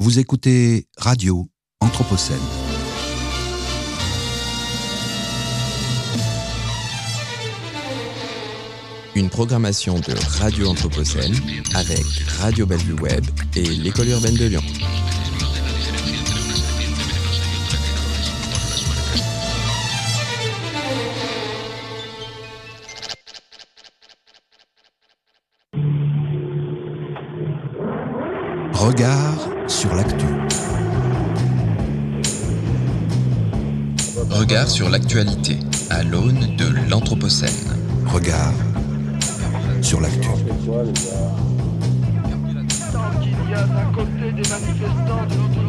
Vous écoutez Radio Anthropocène. Une programmation de Radio Anthropocène avec Radio Bellevue Web et l'École urbaine de Lyon. Regard sur l'actu. Regard sur l'actualité à l'aune de l'Anthropocène. Regard sur l'actu. Qu'il y a d'un côté des manifestants, de l'autre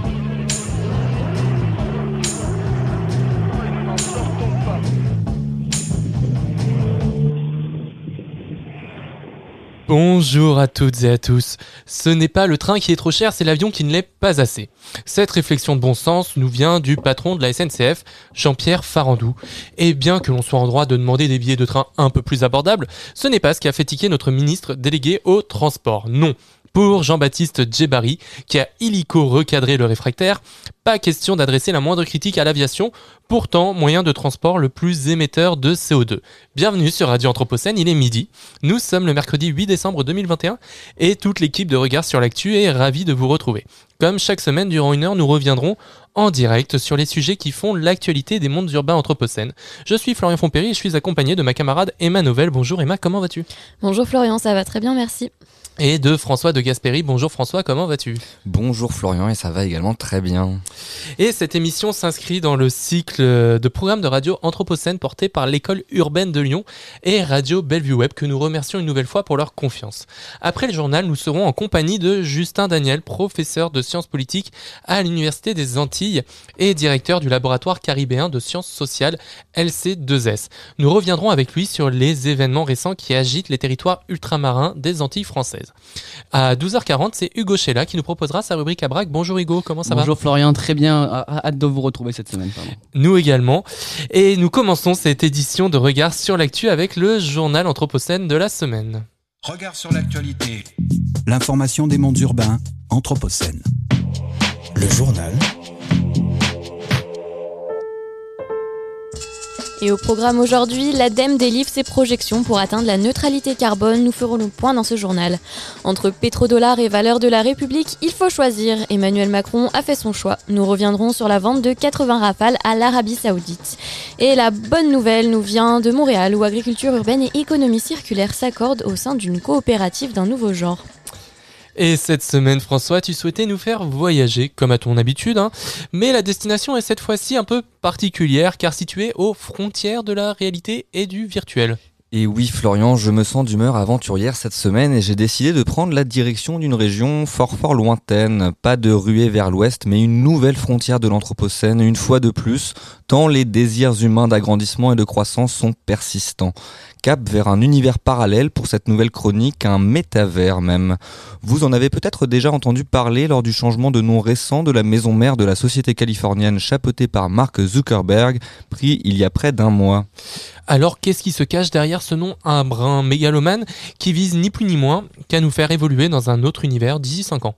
Bonjour à toutes et à tous. Ce n'est pas le train qui est trop cher, c'est l'avion qui ne l'est pas assez. Cette réflexion de bon sens nous vient du patron de la SNCF, Jean-Pierre Farandou. Et bien que l'on soit en droit de demander des billets de train un peu plus abordables, ce n'est pas ce qui a fait tiquer notre ministre délégué au transport. Non. Pour Jean-Baptiste Djebari, qui a illico recadré le réfractaire, pas question d'adresser la moindre critique à l'aviation, pourtant moyen de transport le plus émetteur de CO2. Bienvenue sur Radio Anthropocène, il est midi. Nous sommes le mercredi 8 décembre 2021 et toute l'équipe de Regard sur l'actu est ravie de vous retrouver. Comme chaque semaine, durant une heure, nous reviendrons en direct sur les sujets qui font l'actualité des mondes urbains anthropocènes. Je suis Florian Fompéry et je suis accompagné de ma camarade Emma Novelle. Bonjour Emma, comment vas-tu? Bonjour Florian, ça va très bien, merci. Et de François de Gasperi. Bonjour François, comment vas-tu? Bonjour Florian et ça va également très bien. Et cette émission s'inscrit dans le cycle de programmes de radio Anthropocène porté par l'école urbaine de Lyon et Radio Bellevue Web que nous remercions une nouvelle fois pour leur confiance. Après le journal, nous serons en compagnie de Justin Daniel, professeur de sciences politiques à l'Université des Antilles et directeur du laboratoire caribéen de sciences sociales LC2S. Nous reviendrons avec lui sur les événements récents qui agitent les territoires ultramarins des Antilles françaises. À 12h40, c'est Hugo Sheila qui nous proposera sa rubrique à braque. Bonjour Hugo, comment ça va Bonjour Florian, très bien. Ah, Hâte de vous retrouver cette semaine. pardon. Nous également. Et nous commençons cette édition de Regard sur l'actu avec le journal Anthropocène de la semaine. Regard sur l'actualité. L'information des mondes urbains. Anthropocène. Le journal Et au programme aujourd'hui, l'ADEME délivre ses projections pour atteindre la neutralité carbone. Nous ferons le point dans ce journal. Entre pétrodollars et valeurs de la République, il faut choisir. Emmanuel Macron a fait son choix. Nous reviendrons sur la vente de 80 rafales à l'Arabie Saoudite. Et la bonne nouvelle nous vient de Montréal où agriculture urbaine et économie circulaire s'accordent au sein d'une coopérative d'un nouveau genre. Et cette semaine, François, tu souhaitais nous faire voyager, comme à ton habitude, hein. mais la destination est cette fois-ci un peu particulière, car située aux frontières de la réalité et du virtuel. Et oui Florian, je me sens d'humeur aventurière cette semaine et j'ai décidé de prendre la direction d'une région fort fort lointaine. Pas de ruée vers l'ouest, mais une nouvelle frontière de l'Anthropocène, une fois de plus, tant les désirs humains d'agrandissement et de croissance sont persistants. Cap vers un univers parallèle pour cette nouvelle chronique, un métavers même. Vous en avez peut-être déjà entendu parler lors du changement de nom récent de la maison mère de la société californienne chapeautée par Mark Zuckerberg, pris il y a près d'un mois. Alors qu'est-ce qui se cache derrière ce nom un brin mégalomane qui vise ni plus ni moins qu'à nous faire évoluer dans un autre univers d'ici 5 ans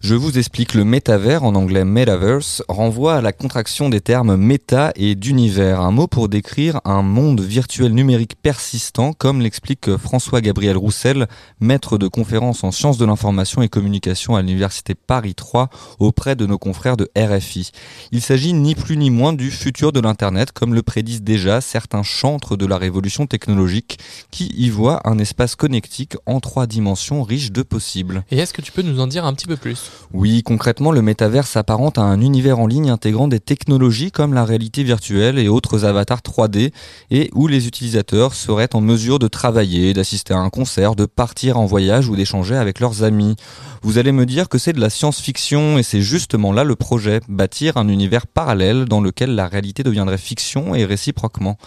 Je vous explique, le métavers, en anglais metaverse, renvoie à la contraction des termes méta et d'univers, un mot pour décrire un monde virtuel numérique persistant, comme l'explique François-Gabriel Roussel, maître de conférences en sciences de l'information et communication à l'université Paris 3 auprès de nos confrères de RFI. Il s'agit ni plus ni moins du futur de l'Internet, comme le prédisent déjà certains chantres de la révolution technologique, qui y voient un espace connectique en trois dimensions riche de possibles. Et est-ce que tu peux nous en dire un petit peu plus? Oui, concrètement, le métavers s'apparente à un univers en ligne intégrant des technologies comme la réalité virtuelle et autres avatars 3D et où les utilisateurs seraient en mesure de travailler, d'assister à un concert, de partir en voyage ou d'échanger avec leurs amis. Vous allez me dire que c'est de la science-fiction et c'est justement là le projet, bâtir un univers parallèle dans lequel la réalité deviendrait fiction et réciproquement.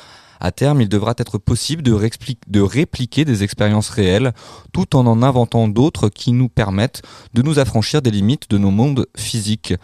À terme, il devra être possible de, répliquer des expériences réelles tout en en inventant d'autres qui nous permettent de nous affranchir des limites de nos mondes physiques.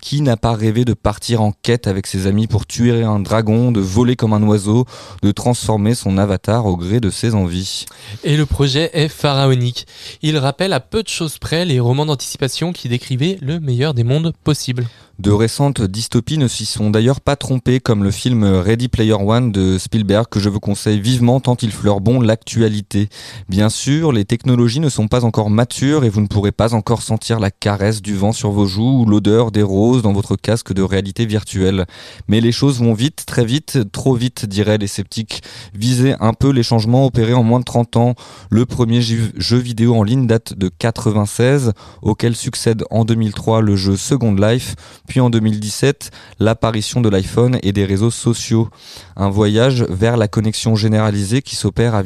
Qui n'a pas rêvé de partir en quête avec ses amis pour tuer un dragon, de voler comme un oiseau, de transformer son avatar au gré de ses envies? Et le projet est pharaonique. Il rappelle à peu de choses près les romans d'anticipation qui décrivaient le meilleur des mondes possibles. De récentes dystopies ne s'y sont d'ailleurs pas trompées, comme le film Ready Player One de Spielberg, que je vous conseille vivement tant il fleure bon l'actualité. Bien sûr, les technologies ne sont pas encore matures et vous ne pourrez pas encore sentir la caresse du vent sur vos joues ou l'odeur des roses dans votre casque de réalité virtuelle. Mais les choses vont vite, très vite, trop vite, diraient les sceptiques. Visez un peu les changements opérés en moins de 30 ans. Le premier jeu vidéo en ligne date de 96, auquel succède en 2003 le jeu Second Life, puis en 2017 l'apparition de l'iPhone et des réseaux sociaux. Un voyage vers la connexion généralisée qui s'opère à,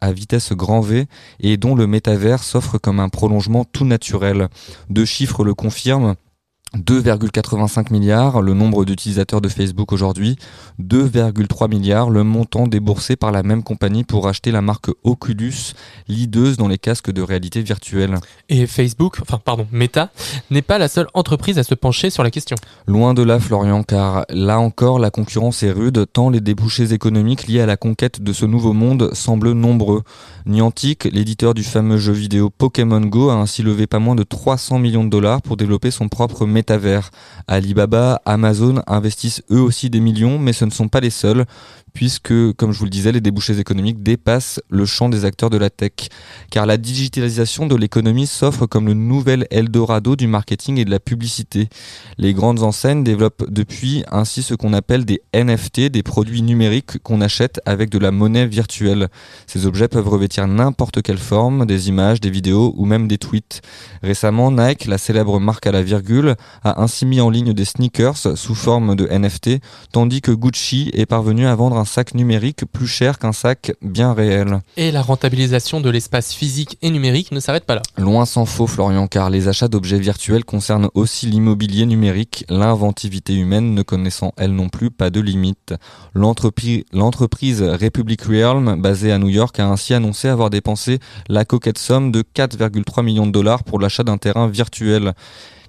à vitesse grand V et dont le métavers s'offre comme un prolongement tout naturel. Deux chiffres le confirment. 2,85 milliards, le nombre d'utilisateurs de Facebook aujourd'hui, 2,3 milliards, le montant déboursé par la même compagnie pour acheter la marque Oculus, leaduse dans les casques de réalité virtuelle. Et Facebook, enfin pardon, Meta, n'est pas la seule entreprise à se pencher sur la question. Loin de là, Florian, car là encore, la concurrence est rude, tant les débouchés économiques liés à la conquête de ce nouveau monde semblent nombreux. Niantic, l'éditeur du fameux jeu vidéo Pokémon Go, a ainsi levé pas moins de 300 millions de dollars pour développer son propre Alibaba, Amazon investissent eux aussi des millions, mais ce ne sont pas les seuls, puisque, comme je vous le disais, les débouchés économiques dépassent le champ des acteurs de la tech. Car la digitalisation de l'économie s'offre comme le nouvel Eldorado du marketing et de la publicité. Les grandes enseignes développent depuis ainsi ce qu'on appelle des NFT, des produits numériques qu'on achète avec de la monnaie virtuelle. Ces objets peuvent revêtir n'importe quelle forme, des images, des vidéos ou même des tweets. Récemment, Nike, la célèbre marque à la virgule, a ainsi mis en ligne des sneakers sous forme de NFT, tandis que Gucci est parvenu à vendre sac numérique plus cher qu'un sac bien réel. Et la rentabilisation de l'espace physique et numérique ne s'arrête pas là. Loin s'en faut, Florian, car les achats d'objets virtuels concernent aussi l'immobilier numérique, l'inventivité humaine ne connaissant elle non plus pas de limite. L'entrepri- L'entreprise Republic Realm, basée à New York, a ainsi annoncé avoir dépensé la coquette somme de 4,3 millions de dollars pour l'achat d'un terrain virtuel.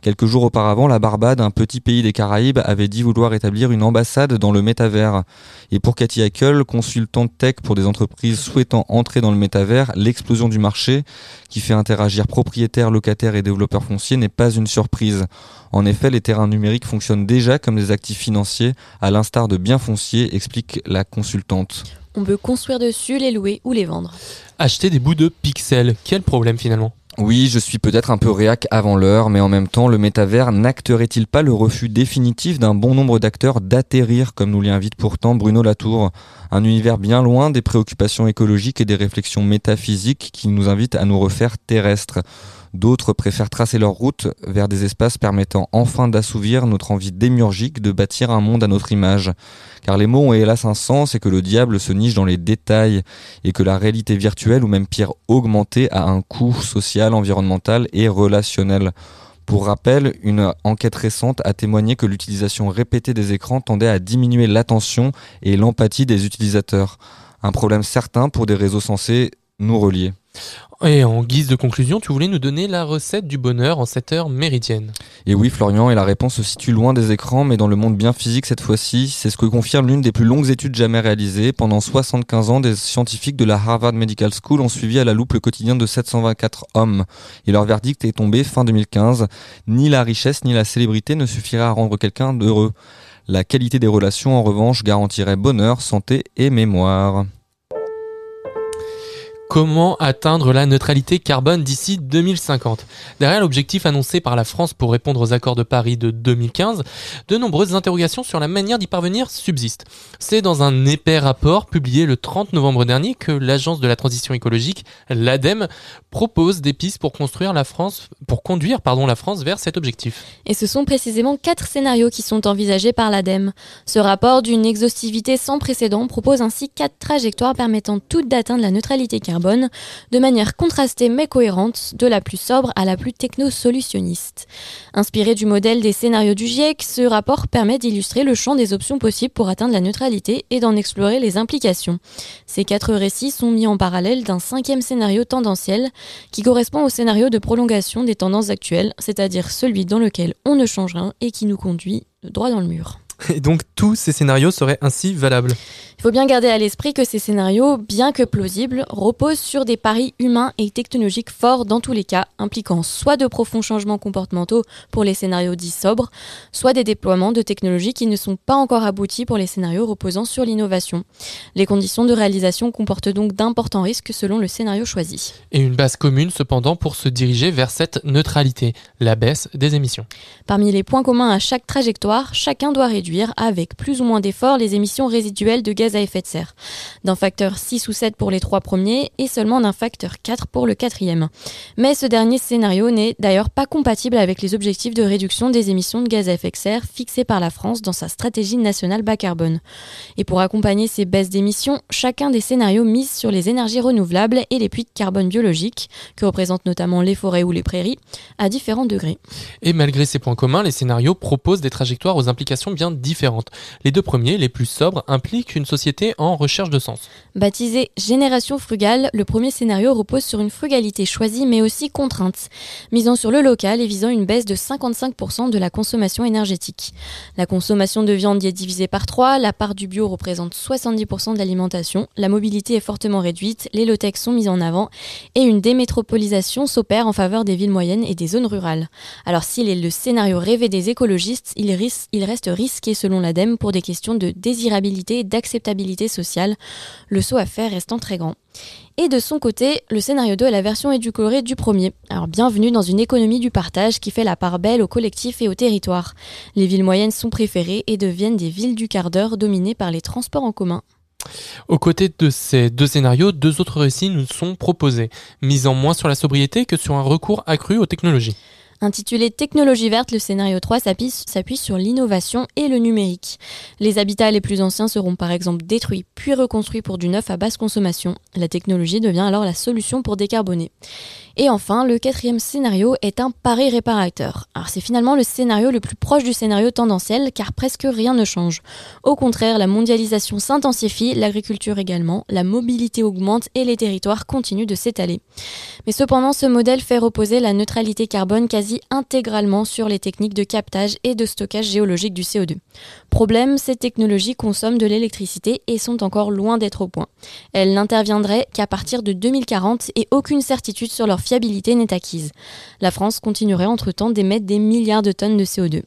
Quelques jours auparavant, la Barbade, un petit pays des Caraïbes, avait dit vouloir établir une ambassade dans le métavers. Et pour Cathy Hackel, consultante tech pour des entreprises souhaitant entrer dans le métavers, l'explosion du marché, qui fait interagir propriétaires, locataires et développeurs fonciers, n'est pas une surprise. En effet, les terrains numériques fonctionnent déjà comme des actifs financiers, à l'instar de biens fonciers, explique la consultante. On peut construire dessus, les louer ou les vendre. Acheter des bouts de pixels, quel problème finalement? Oui, je suis peut-être un peu réac avant l'heure, mais en même temps, le métavers n'acterait-il pas le refus définitif d'un bon nombre d'acteurs d'atterrir, comme nous l'y invite pourtant Bruno Latour? Un univers bien loin des préoccupations écologiques et des réflexions métaphysiques qui nous invitent à nous refaire terrestres. D'autres préfèrent tracer leur route vers des espaces permettant enfin d'assouvir notre envie démiurgique de bâtir un monde à notre image. Car les mots ont hélas un sens et que le diable se niche dans les détails et que la réalité virtuelle ou même pire augmentée a un coût social, environnemental et relationnel. Pour rappel, une enquête récente a témoigné que l'utilisation répétée des écrans tendait à diminuer l'attention et l'empathie des utilisateurs. Un problème certain pour des réseaux censés nous relier. Et en guise de conclusion, tu voulais nous donner la recette du bonheur en cette heure méridienne. Et oui, Florian, et la réponse se situe loin des écrans, mais dans le monde bien physique cette fois-ci. C'est ce que confirme l'une des plus longues études jamais réalisées. Pendant 75 ans, des scientifiques de la Harvard Medical School ont suivi à la loupe le quotidien de 724 hommes. Et leur verdict est tombé fin 2015. Ni la richesse ni la célébrité ne suffiraient à rendre quelqu'un heureux. La qualité des relations, en revanche, garantirait bonheur, santé et mémoire. Comment atteindre la neutralité carbone d'ici 2050 Derrière l'objectif annoncé par la France pour répondre aux accords de Paris de 2015, de nombreuses interrogations sur la manière d'y parvenir subsistent. C'est dans un épais rapport publié le 30 novembre dernier que l'agence de la transition écologique, l'ADEME, propose des pistes pour construire la France, pour conduire la France vers cet objectif. Et ce sont précisément quatre scénarios qui sont envisagés par l'ADEME. Ce rapport d'une exhaustivité sans précédent propose ainsi quatre trajectoires permettant toutes d'atteindre la neutralité carbone de manière contrastée mais cohérente, de la plus sobre à la plus techno-solutionniste. Inspiré du modèle des scénarios du GIEC, ce rapport permet d'illustrer le champ des options possibles pour atteindre la neutralité et d'en explorer les implications. Ces quatre récits sont mis en parallèle d'un cinquième scénario tendanciel qui correspond au scénario de prolongation des tendances actuelles, c'est-à-dire celui dans lequel on ne change rien et qui nous conduit droit dans le mur. Et donc tous ces scénarios seraient ainsi valables. Il faut bien garder à l'esprit que ces scénarios, bien que plausibles, reposent sur des paris humains et technologiques forts dans tous les cas, impliquant soit de profonds changements comportementaux pour les scénarios dits sobres, soit des déploiements de technologies qui ne sont pas encore aboutis pour les scénarios reposant sur l'innovation. Les conditions de réalisation comportent donc d'importants risques selon le scénario choisi. Et une base commune cependant pour se diriger vers cette neutralité, la baisse des émissions. Parmi les points communs à chaque trajectoire, chacun doit réduire, avec plus ou moins d'efforts, les émissions résiduelles de gaz à effet de serre, d'un facteur 6 ou 7 pour les trois premiers et seulement d'un facteur 4 pour le quatrième. Mais ce dernier scénario n'est d'ailleurs pas compatible avec les objectifs de réduction des émissions de gaz à effet de serre fixés par la France dans sa stratégie nationale bas carbone. Et pour accompagner ces baisses d'émissions, chacun des scénarios mise sur les énergies renouvelables et les puits de carbone biologiques, que représentent notamment les forêts ou les prairies, à différents degrés. Et malgré ces points communs, les scénarios proposent des trajectoires aux implications bien différentes. Les deux premiers, les plus sobres, impliquent une société en recherche de sens. Baptisé Génération frugale, le premier scénario repose sur une frugalité choisie mais aussi contrainte, misant sur le local et visant une baisse de 55% de la consommation énergétique. La consommation de viande y est divisée par 3, la part du bio représente 70% de l'alimentation, la mobilité est fortement réduite, les low-tech sont mis en avant et une démétropolisation s'opère en faveur des villes moyennes et des zones rurales. Alors s'il est le scénario rêvé des écologistes, il, il reste selon l'ADEME pour des questions de désirabilité et d'acceptabilité sociale, le saut à faire restant très grand. Et de son côté, le scénario 2 est la version édulcorée du premier. Alors bienvenue dans une économie du partage qui fait la part belle au collectif et au territoire. Les villes moyennes sont préférées et deviennent des villes du quart d'heure dominées par les transports en commun. Aux côtés de ces deux scénarios, deux autres récits nous sont proposés, misant moins sur la sobriété que sur un recours accru aux technologies. Intitulé Technologie verte, le scénario 3 s'appuie sur l'innovation et le numérique. Les habitats les plus anciens seront par exemple détruits puis reconstruits pour du neuf à basse consommation. La technologie devient alors la solution pour décarboner. Et enfin, le quatrième scénario est un pari réparateur. Alors c'est finalement le scénario le plus proche du scénario tendanciel car presque rien ne change. Au contraire, la mondialisation s'intensifie, l'agriculture également, la mobilité augmente et les territoires continuent de s'étaler. Mais cependant, ce modèle fait reposer la neutralité carbone quasi intégralement sur les techniques de captage et de stockage géologique du CO2. Problème, ces technologies consomment de l'électricité et sont encore loin d'être au point. Elles n'interviendraient qu'à partir de 2040 et aucune certitude sur leur fiabilité n'est acquise. La France continuerait entre-temps d'émettre des milliards de tonnes de CO2.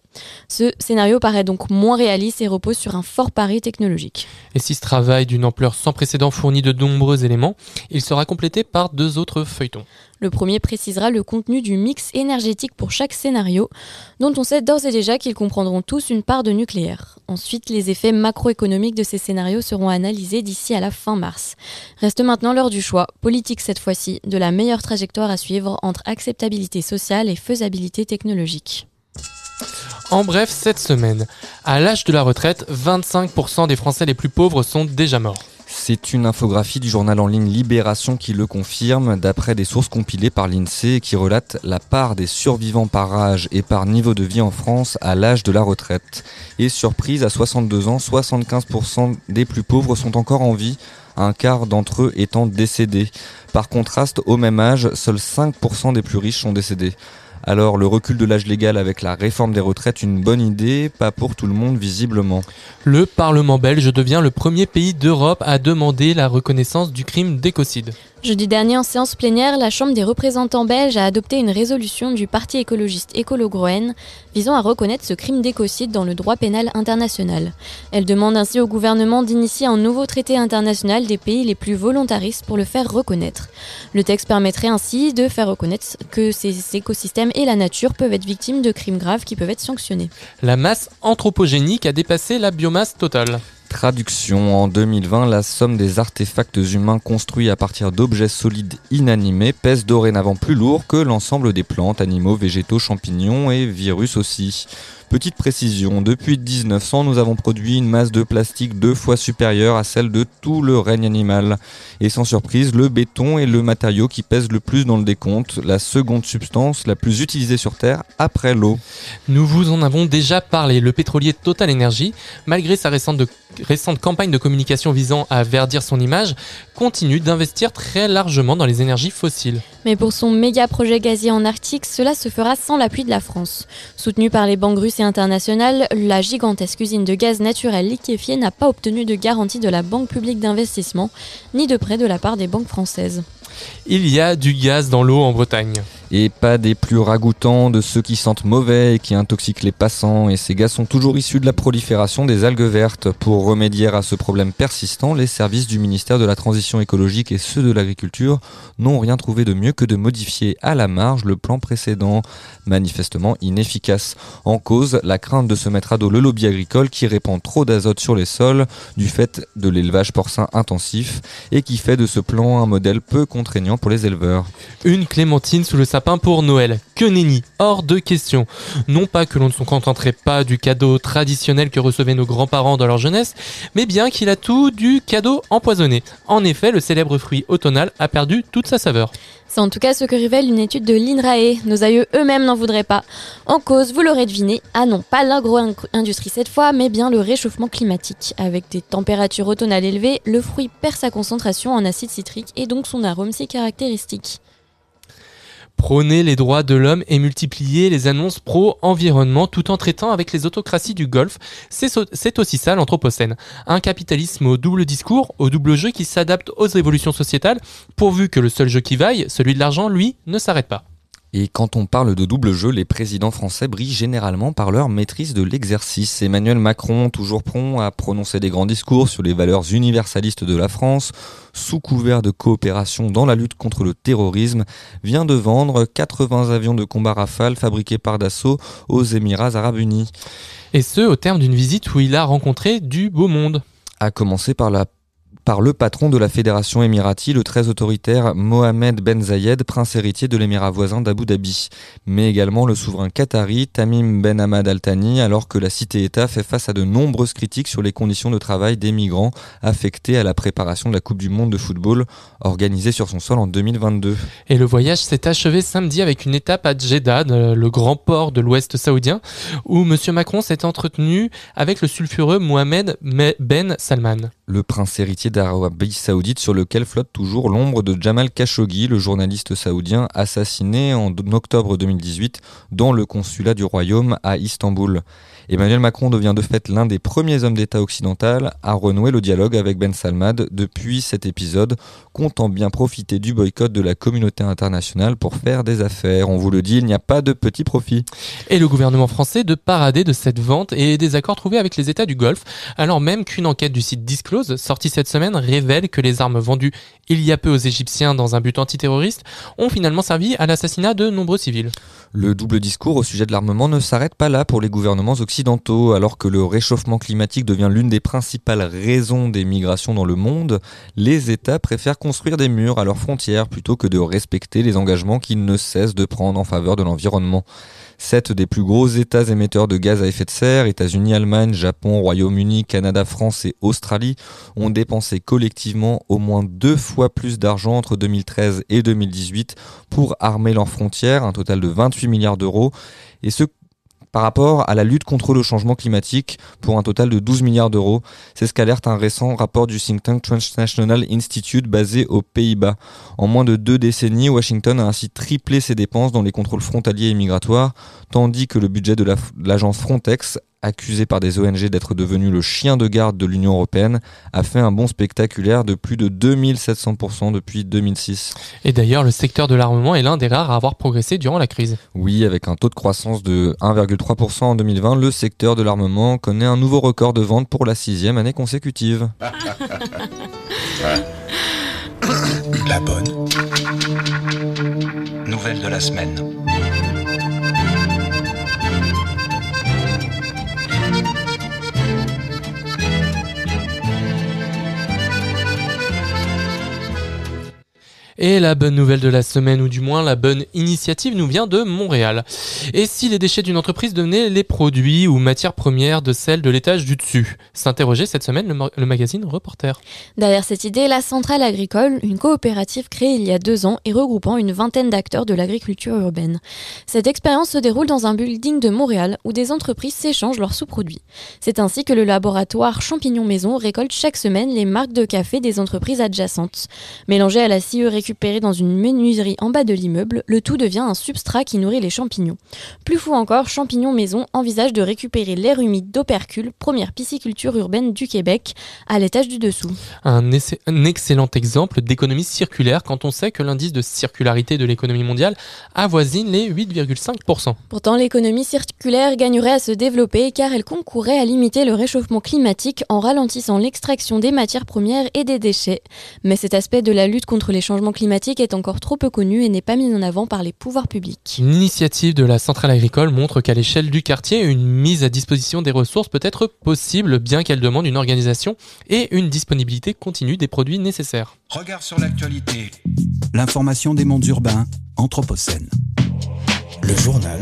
Ce scénario paraît donc moins réaliste et repose sur un fort pari technologique. Et si ce travail d'une ampleur sans précédent fournit de nombreux éléments, il sera complété par deux autres feuilletons. Le premier précisera le contenu du mix énergétique pour chaque scénario, dont on sait d'ores et déjà qu'ils comprendront tous une part de nucléaire. Ensuite, les effets macroéconomiques de ces scénarios seront analysés d'ici à la fin mars. Reste maintenant l'heure du choix, politique cette fois-ci, de la meilleure trajectoire à suivre entre acceptabilité sociale et faisabilité technologique. En bref, cette semaine, à l'âge de la retraite, 25% des Français les plus pauvres sont déjà morts. C'est une infographie du journal en ligne Libération qui le confirme, d'après des sources compilées par l'INSEE qui relatent la part des survivants par âge et par niveau de vie en France à l'âge de la retraite. Et surprise, à 62 ans, 75% des plus pauvres sont encore en vie, un quart d'entre eux étant décédés. Par contraste, au même âge, seuls 5% des plus riches sont décédés. Alors le recul de l'âge légal avec la réforme des retraites, une bonne idée, pas pour tout le monde visiblement. Le Parlement belge devient le premier pays d'Europe à demander la reconnaissance du crime d'écocide. Jeudi dernier, en séance plénière, la Chambre des représentants belges a adopté une résolution du parti écologiste Écolo Groen visant à reconnaître ce crime d'écocide dans le droit pénal international. Elle demande ainsi au gouvernement d'initier un nouveau traité international des pays les plus volontaristes pour le faire reconnaître. Le texte permettrait ainsi de faire reconnaître que ces écosystèmes et la nature peuvent être victimes de crimes graves qui peuvent être sanctionnés. La masse anthropogénique a dépassé la biomasse totale. Traduction en 2020, la somme des artefacts humains construits à partir d'objets solides inanimés pèse dorénavant plus lourd que l'ensemble des plantes, animaux, végétaux, champignons et virus aussi. Petite précision, depuis 1900, nous avons produit une masse de plastique deux fois supérieure à celle de tout le règne animal. Et sans surprise, le béton est le matériau qui pèse le plus dans le décompte, la seconde substance la plus utilisée sur Terre après l'eau. Nous vous en avons déjà parlé. Le pétrolier Total Energy, malgré sa récente, récente campagne de communication visant à verdir son image, continue d'investir très largement dans les énergies fossiles. Mais pour son méga projet gazier en Arctique, cela se fera sans l'appui de la France. Soutenue par les banques russes et internationales, la gigantesque usine de gaz naturel liquéfié n'a pas obtenu de garantie de la Banque publique d'investissement, ni de prêt de la part des banques françaises. Il y a du gaz dans l'eau en Bretagne. Et pas des plus ragoûtants de ceux qui sentent mauvais et qui intoxiquent les passants. Et ces gaz sont toujours issus de la prolifération des algues vertes. Pour remédier à ce problème persistant, les services du ministère de la Transition écologique et ceux de l'agriculture n'ont rien trouvé de mieux que de modifier à la marge le plan précédent, manifestement inefficace. En cause, la crainte de se mettre à dos le lobby agricole qui répand trop d'azote sur les sols du fait de l'élevage porcin intensif et qui fait de ce plan un modèle peu contraignant pour les éleveurs. Une clémentine sous le sapin pour Noël. Que nenni, hors de question. Non pas que l'on ne se contenterait pas du cadeau traditionnel que recevaient nos grands-parents dans leur jeunesse, mais bien qu'il a tout du cadeau empoisonné. En effet, le célèbre fruit automnal a perdu toute sa saveur. C'est en tout cas ce que révèle une étude de l'INRAE. Nos aïeux eux-mêmes n'en voudraient pas. En cause, vous l'aurez deviné, ah non, pas l'agro-industrie cette fois, mais bien le réchauffement climatique. Avec des températures automnales élevées, le fruit perd sa concentration en acide citrique et donc son arôme si caractéristique. Prôner les droits de l'homme et multiplier les annonces pro-environnement tout en traitant avec les autocraties du Golfe, c'est aussi ça l'Anthropocène. Un capitalisme au double discours, au double jeu qui s'adapte aux évolutions sociétales, pourvu que le seul jeu qui vaille, celui de l'argent, lui, ne s'arrête pas. Et quand on parle de double jeu, les présidents français brillent généralement par leur maîtrise de l'exercice. Emmanuel Macron, toujours prompt à prononcer des grands discours sur les valeurs universalistes de la France, sous couvert de coopération dans la lutte contre le terrorisme, vient de vendre 80 avions de combat Rafale fabriqués par Dassault aux Émirats arabes unis. Et ce, au terme d'une visite où il a rencontré du beau monde. À commencer par la par le patron de la fédération émirati, le très autoritaire Mohamed Ben Zayed, prince héritier de l'émirat voisin d'Abu Dhabi, mais également le souverain qatari Tamim Ben Hamad Al Thani, alors que la cité-État fait face à de nombreuses critiques sur les conditions de travail des migrants affectés à la préparation de la Coupe du monde de football organisée sur son sol en 2022. Et le voyage s'est achevé samedi avec une étape à Jeddah, le grand port de l'ouest saoudien, où M. Macron s'est entretenu avec le sulfureux Mohamed Me- Ben Salman. Le prince héritier d'Arabie Saoudite sur lequel flotte toujours l'ombre de Jamal Khashoggi, le journaliste saoudien assassiné en octobre 2018 dans le consulat du royaume à Istanbul. Emmanuel Macron devient de fait l'un des premiers hommes d'État occidental à renouer le dialogue avec Ben Salmad depuis cet épisode, comptant bien profiter du boycott de la communauté internationale pour faire des affaires. On vous le dit, il n'y a pas de petit profit. Et le gouvernement français de parader de cette vente et des accords trouvés avec les États du Golfe, alors même qu'une enquête du site Disclose, sortie cette semaine, révèle que les armes vendues il y a peu aux Égyptiens dans un but antiterroriste ont finalement servi à l'assassinat de nombreux civils. Le double discours au sujet de l'armement ne s'arrête pas là pour les gouvernements occidentaux. Alors que le réchauffement climatique devient l'une des principales raisons des migrations dans le monde, les États préfèrent construire des murs à leurs frontières plutôt que de respecter les engagements qu'ils ne cessent de prendre en faveur de l'environnement. Sept des plus gros États émetteurs de gaz à effet de serre, États-Unis, Allemagne, Japon, Royaume-Uni, Canada, France et Australie, ont dépensé collectivement au moins deux fois plus d'argent entre 2013 et 2018 pour armer leurs frontières, un total de 28 milliards d'euros, et ce par rapport à la lutte contre le changement climatique pour un total de 12 milliards d'euros. C'est ce qu'alerte un récent rapport du think tank Transnational Institute basé aux Pays-Bas. En moins de deux décennies, Washington a ainsi triplé ses dépenses dans les contrôles frontaliers et migratoires, tandis que le budget de la- de l'agence Frontex, accusé par des ONG d'être devenu le chien de garde de l'Union européenne, a fait un bond spectaculaire de plus de 2700% depuis 2006. Et d'ailleurs, le secteur de l'armement est l'un des rares à avoir progressé durant la crise. Oui, avec un taux de croissance de 1,3% en 2020, le secteur de l'armement connaît un nouveau record de vente pour la sixième année consécutive. La bonne. Nouvelle de la semaine. Et la bonne nouvelle de la semaine, ou du moins la bonne initiative, nous vient de Montréal. Et si les déchets d'une entreprise devenaient les produits ou matières premières de celles de l'étage du dessus S'interrogeait cette semaine le, le magazine Reporter. Derrière cette idée, la Centrale Agricole, une coopérative créée il y a deux ans et regroupant une vingtaine d'acteurs de l'agriculture urbaine. Cette expérience se déroule dans un building de Montréal où des entreprises s'échangent leurs sous-produits. C'est ainsi que le laboratoire Champignons Maison récolte chaque semaine les marques de café des entreprises adjacentes. Mélangé à la scie récupérée dans une menuiserie en bas de l'immeuble, le tout devient un substrat qui nourrit les champignons. Plus fou encore, Champignons Maison envisage de récupérer l'air humide d'Opercule, première pisciculture urbaine du Québec, à l'étage du dessous. Un, essai- un excellent exemple d'économie circulaire quand on sait que l'indice de circularité de l'économie mondiale avoisine les 8,5%. Pourtant, l'économie circulaire gagnerait à se développer car elle concourrait à limiter le réchauffement climatique en ralentissant l'extraction des matières premières et des déchets. Mais cet aspect de la lutte contre les changements climatiques est encore trop peu connu et n'est pas mis en avant par les pouvoirs publics. L'initiative de la centrale agricole montre qu'à l'échelle du quartier, une mise à disposition des ressources peut être possible, bien qu'elle demande une organisation et une disponibilité continue des produits nécessaires. Regard sur l'actualité. L'information des mondes urbains, Anthropocène. Le journal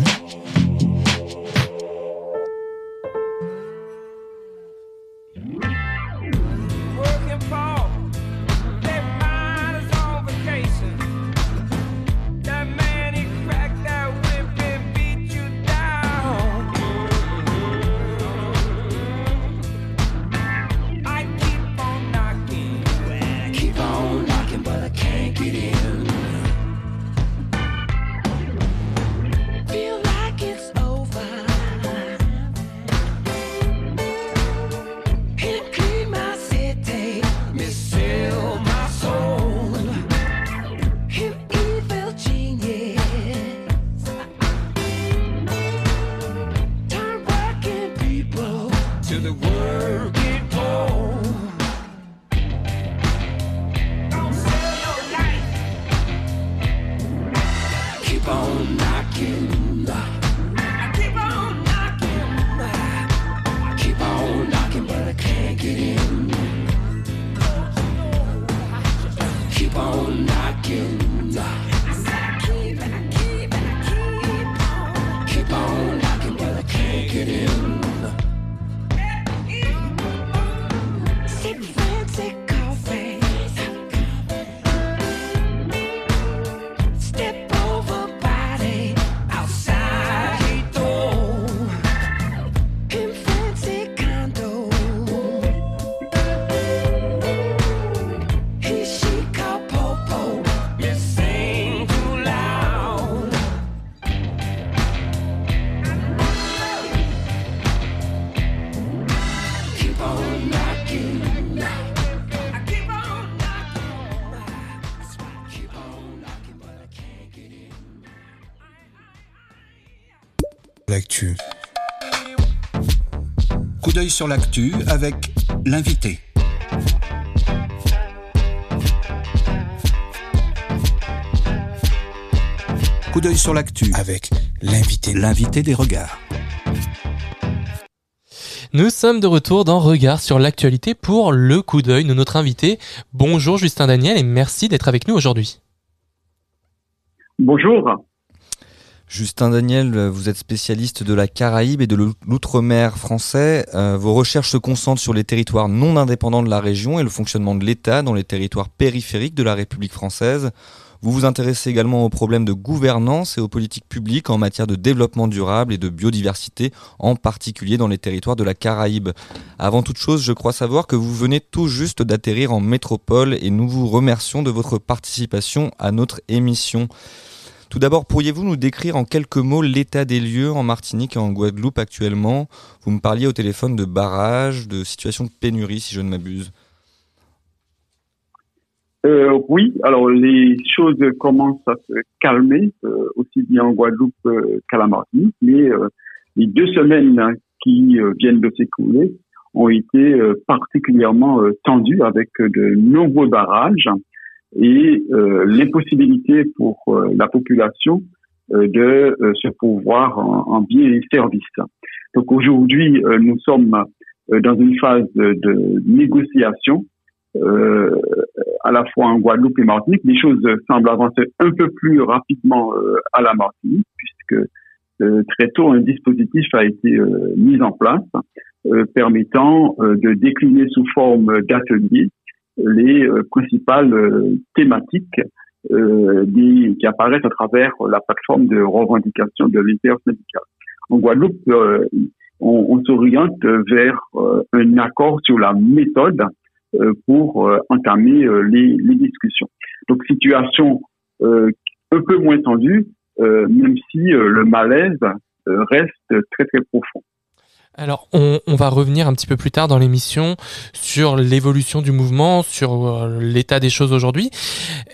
d'œil sur l'actu avec l'invité. Coup d'œil sur l'actu Avec l'invité. l'invité des regards. Nous sommes de retour dans Regard sur l'actualité pour le coup d'œil de notre invité. Bonjour Justin Daniel et merci d'être avec nous aujourd'hui. Bonjour. Justin Daniel, vous êtes spécialiste de la Caraïbe et de l'ou- l'outre-mer français. Euh, vos recherches se concentrent sur les territoires non indépendants de la région et le fonctionnement de l'État dans les territoires périphériques de la République française. Vous vous intéressez également aux problèmes de gouvernance et aux politiques publiques en matière de développement durable et de biodiversité, en particulier dans les territoires de la Caraïbe. Avant toute chose, je crois savoir que vous venez tout juste d'atterrir en métropole et nous vous remercions de votre participation à notre émission. Tout d'abord, pourriez-vous nous décrire en quelques mots l'état des lieux en Martinique et en Guadeloupe actuellement? Vous me parliez au téléphone de barrages, de situation de pénurie, si je ne m'abuse. Euh, oui, alors les choses commencent à se calmer, euh, aussi bien en Guadeloupe euh, qu'à la Martinique, mais les deux semaines qui viennent de s'écouler ont été particulièrement tendues avec de nombreux barrages et euh, l'impossibilité pour euh, la population euh, de se pourvoir en, en biens et services. Donc aujourd'hui, nous sommes dans une phase de, négociation euh, à la fois en Guadeloupe et Martinique. Les choses semblent avancer un peu plus rapidement euh, à la Martinique, puisque euh, très tôt un dispositif a été mis en place permettant de décliner sous forme d'ateliers les euh, principales euh, thématiques euh, des- qui apparaissent à travers la plateforme de revendication de l'intersyndicale. En Guadeloupe, on, on s'oriente vers un accord sur la méthode pour entamer les, les discussions. Donc situation euh, un peu moins tendue, euh, même si le malaise reste très très profond. Alors, on, va revenir un petit peu plus tard dans l'émission sur l'évolution du mouvement, sur euh, l'état des choses aujourd'hui,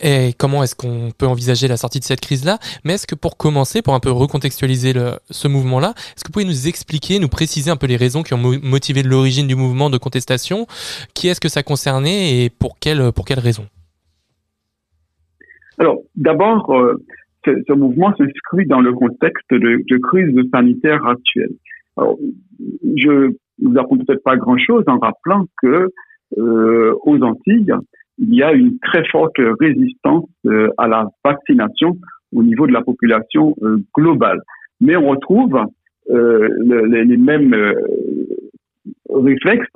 et comment est-ce qu'on peut envisager la sortie de cette crise-là. Mais est-ce que pour commencer, pour un peu recontextualiser le, ce mouvement-là, est-ce que vous pouvez nous expliquer, nous préciser un peu les raisons qui ont mo- motivé l'origine du mouvement de contestation? Qui est-ce que ça concernait et pour quelles pour quelles raisons Alors, d'abord, euh, ce, ce mouvement s'inscrit dans le contexte de crise sanitaire actuelle. Alors, je ne vous apprends peut-être pas grand-chose en rappelant que euh, aux Antilles, il y a une très forte résistance euh, à la vaccination au niveau de la population euh, globale. Mais on retrouve le- les, mêmes réflexes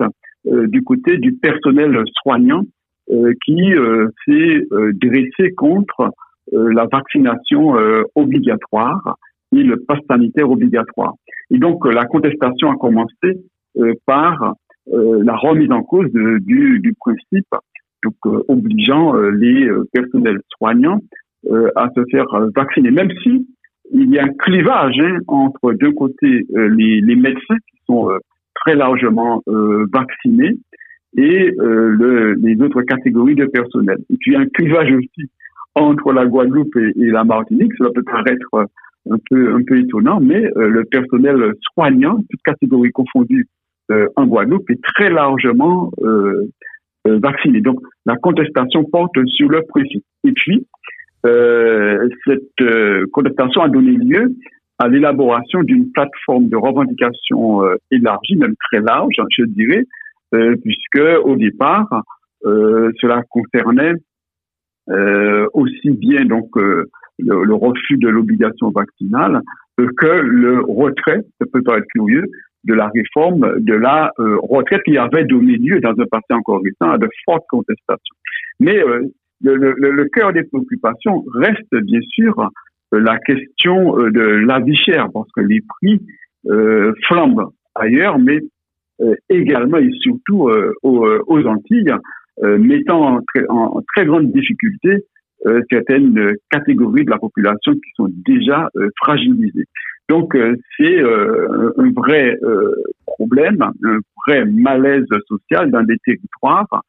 du côté du personnel soignant qui s'est dressé contre la vaccination obligatoire et le pass sanitaire obligatoire. Et donc euh, la contestation a commencé euh, par euh, la remise en cause de- du, du principe, donc euh, obligeant euh, les euh, personnels soignants à se faire vacciner, même si il y a un clivage hein, entre d'un côté les, les médecins qui sont très largement vaccinés et le, les autres catégories de personnel. Et puis il y a un clivage aussi entre la Guadeloupe et, et la Martinique. Cela peut paraître un peu un peu étonnant, mais euh, le personnel soignant, toutes catégories confondues euh, en Guadeloupe, est très largement euh, euh, vacciné. Donc la contestation porte sur le principe. Et puis euh, cette euh, contestation a donné lieu à l'élaboration d'une plateforme de revendication élargie, même très large, je dirais, puisque au départ, cela concernait aussi bien donc le, le refus de l'obligation vaccinale euh, que le retrait, ça peut paraître curieux, de la réforme de la euh, retraite qui avait donné lieu dans un passé encore récent à de fortes contestations. Mais euh, le, le, le cœur des préoccupations reste bien sûr euh, la question euh, de la vie chère, parce que les prix euh, flambent ailleurs, mais également et surtout aux, aux Antilles, mettant en très, en très grande difficulté euh, certaines euh, catégories de la population qui sont déjà euh, fragilisées. Donc c'est un vrai problème, un vrai malaise social dans des territoires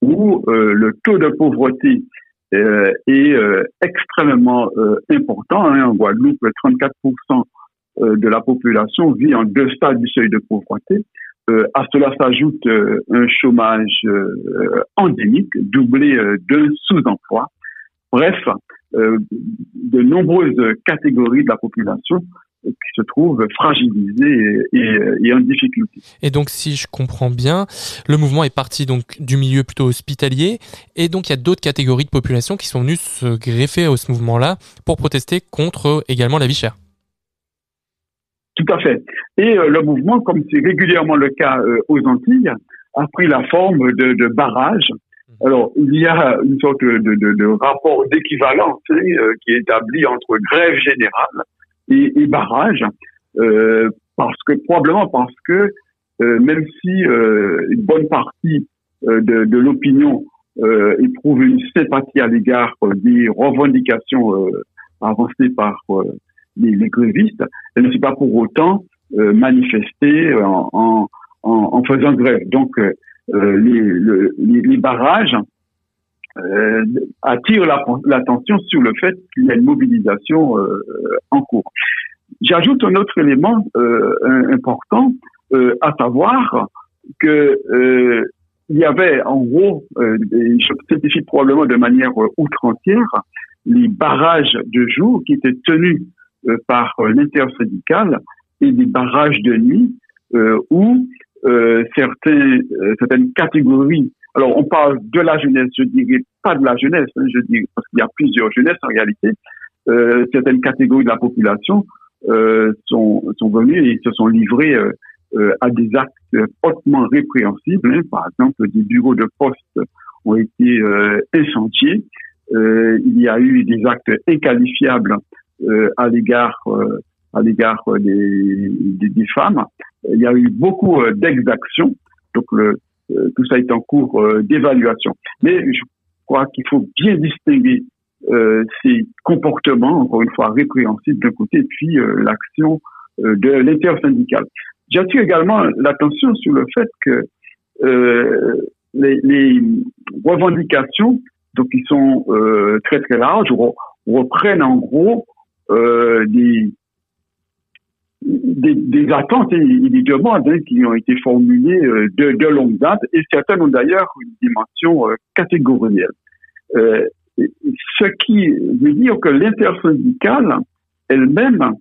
où le taux de pauvreté est extrêmement important. Hein. En Guadeloupe, 34% euh, de la population vit en deçà du seuil de pauvreté. À cela s'ajoute un chômage endémique, doublé d'un sous-emploi. Bref, euh, de nombreuses catégories de la population qui se trouvent fragilisées et, et, et en difficulté. Et donc, si je comprends bien, le mouvement est parti donc du milieu plutôt hospitalier, et donc il y a d'autres catégories de population qui sont venues se greffer à ce mouvement-là pour protester contre également la vie chère. Tout à fait. Et euh, le mouvement, comme c'est régulièrement le cas euh, aux Antilles, a pris la forme de, de barrage. Alors, il y a une sorte de, de, de rapport d'équivalence hein, euh, qui est établi entre grève générale et, et barrage, euh, parce que probablement parce que euh, même si euh, une bonne partie euh, de, de l'opinion euh, éprouve une sympathie à l'égard des revendications avancées par les, les grévistes, elle ne s'est pas pour autant manifestée en, en, en, faisant grève. Donc, euh, les, le, les, les, barrages euh, attirent l'attention la, sur le fait qu'il y a une mobilisation euh, en cours. J'ajoute un autre élément important, à savoir que il y avait en gros, je simplifie probablement de manière outrancière, les barrages de jour qui étaient tenus par l'intersyndicale et des barrages de nuit où certains, certaines catégories Alors, on parle de la jeunesse, je dirais pas de la jeunesse, hein, je dirais, parce qu'il y a plusieurs jeunesses en réalité. Euh, certaines catégories de la population euh, sont, sont venues et se sont livrées euh, euh, à des actes hautement répréhensibles. hein. Par exemple, des bureaux de poste ont été euh, incendiés. Euh, il y a eu des actes inqualifiables euh, à l'égard euh, à l'égard euh, des, des femmes. Il y a eu beaucoup euh, d'exactions. Donc, le, euh, tout ça est en cours euh, d'évaluation. Mais je crois qu'il faut bien distinguer ces comportements, encore une fois répréhensibles d'un côté, et puis l'action de l'intersyndicale. J'attire également l'attention sur le fait que euh, les, les revendications, donc qui sont euh, très très larges, re- reprennent en gros euh, des, des, attentes et, des demandes hein, qui ont été formulées euh, de, longue date et certaines ont d'ailleurs une dimension euh, catégorielle. Euh, ce qui veut dire que l'intersyndicale elle-même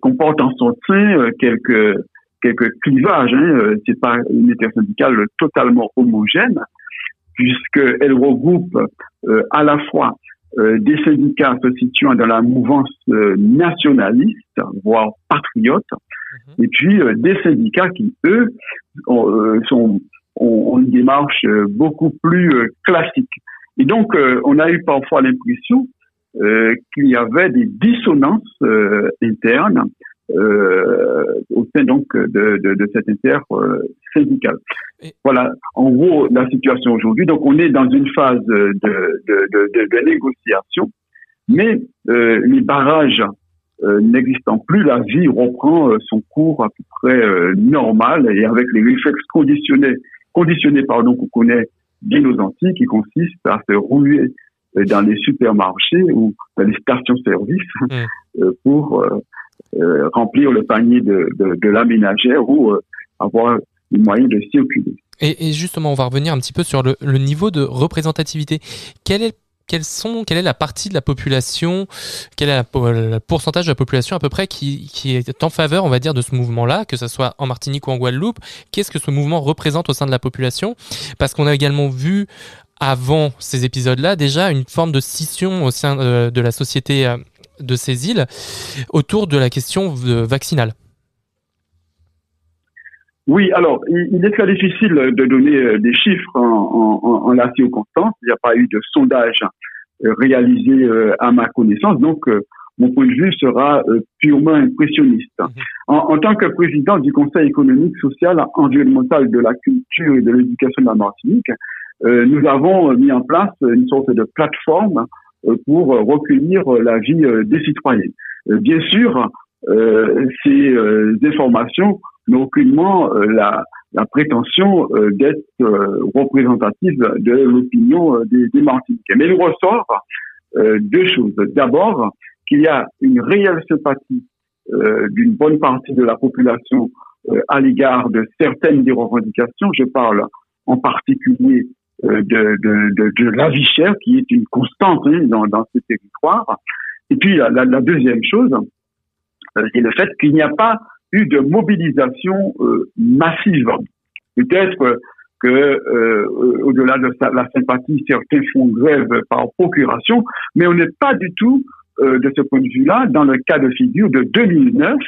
comporte en son sein quelques quelques clivages. Hein. C'est pas une intersyndicale totalement homogène puisqu'elle regroupe à la fois euh, des syndicats se situant dans la mouvance euh, nationaliste, voire patriote, et puis euh, des syndicats qui, eux, ont, euh, sont, ont, ont une démarche beaucoup plus euh, classique. Et donc, euh, on a eu parfois l'impression euh, qu'il y avait des dissonances euh, internes euh, au sein donc de, de, de cette inter euh, Voilà, en gros, la situation aujourd'hui. Donc, on est dans une phase de, de, négociation, mais euh, les barrages euh, n'existant plus, la vie reprend son cours à peu près normal et avec les réflexes conditionnés, conditionnés pardon, qu'on connaît bien aux Antilles, qui consistent à se rouler dans les supermarchés ou dans les stations-service Mm. euh, pour euh, remplir le panier de, de, de ménagère ou euh, avoir les moyens de circuler. Et, et justement, on va revenir un petit peu sur le, niveau de représentativité. Quel est, quels sont, quelle est la partie de la population, quel est le pourcentage de la population à peu près qui, est en faveur, on va dire, de ce mouvement-là, que ce soit en Martinique ou en Guadeloupe? Qu'est-ce que ce mouvement représente au sein de la population? Parce qu'on a également vu, avant ces épisodes-là, déjà une forme de scission au sein euh, de la société de ces îles autour de la question vaccinale. Oui, alors, il, est très difficile de donner euh, des chiffres en, en, en, la circonstance. Il n'y a pas eu de sondage euh, réalisé euh, à ma connaissance, donc mon point de vue sera purement impressionniste. En, en tant que président du Conseil économique, social, environnemental de la culture et de l'éducation de la Martinique, euh, nous avons mis en place une sorte de plateforme pour recueillir euh, l'avis euh, des citoyens. Euh, bien sûr, euh, ces informations n'ont aucunement la, la prétention d'être euh, représentative de l'opinion des, des. Mais il ressort deux choses. D'abord, qu'il y a une réelle sympathie d'une bonne partie de la population à l'égard de certaines des revendications. Je parle en particulier de, de, de, de chère, qui est une constante hein, dans, dans ces territoires. Et puis la, la, deuxième chose, euh, c'est le fait qu'il n'y a pas eu de mobilisation euh, massive. Peut-être euh, que euh, au-delà de sa- la sympathie, certains font grève par procuration, mais on n'est pas du tout euh, de ce point de vue-là dans le cas de figure de 2009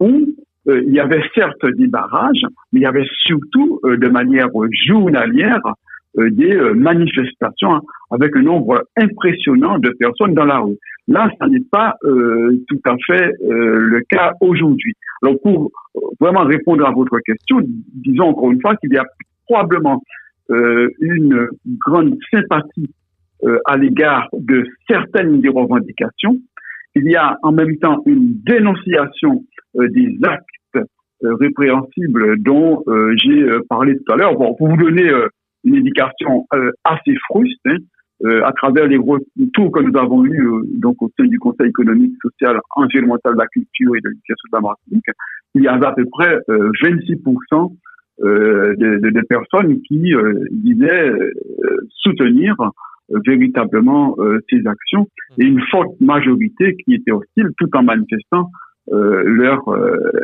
où euh, il y avait certes des barrages, mais il y avait surtout euh, de manière journalière euh, des euh, manifestations hein, avec un nombre impressionnant de personnes dans la rue. Là, ça n'est pas euh, tout à fait euh, le cas aujourd'hui. Alors, pour euh, vraiment répondre à votre question, disons encore une fois qu'il y a probablement euh, une grande sympathie euh, à l'égard de certaines des revendications. Il y a en même temps une dénonciation euh, des actes euh, répréhensibles dont euh, j'ai euh, parlé tout à l'heure. Bon, pour vous donner euh, une indication euh, assez fruste, hein, euh, à travers les retours que nous avons eus euh, donc au sein du Conseil économique, social, environnemental de la culture et de l'éducation de la Martinique, il y avait à peu près euh, 26% euh, de, de, de personnes qui euh, disaient euh, soutenir véritablement ces actions et une forte majorité qui était hostile tout en manifestant leur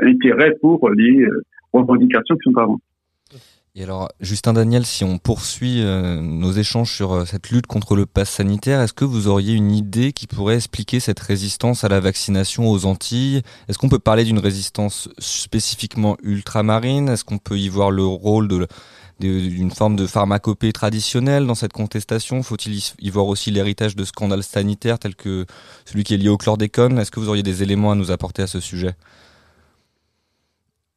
intérêt pour les revendications qui sont avancées. Et alors, Justin Daniel, si on poursuit euh, nos échanges sur euh, cette lutte contre le pass sanitaire, est-ce que vous auriez une idée qui pourrait expliquer cette résistance à la vaccination aux Antilles? Est-ce qu'on peut parler d'une résistance spécifiquement ultramarine? Est-ce qu'on peut y voir le rôle d'une forme de pharmacopée traditionnelle dans cette contestation? Faut-il y voir aussi l'héritage de scandales sanitaires tels que celui qui est lié au chlordécone? Est-ce que vous auriez des éléments à nous apporter à ce sujet?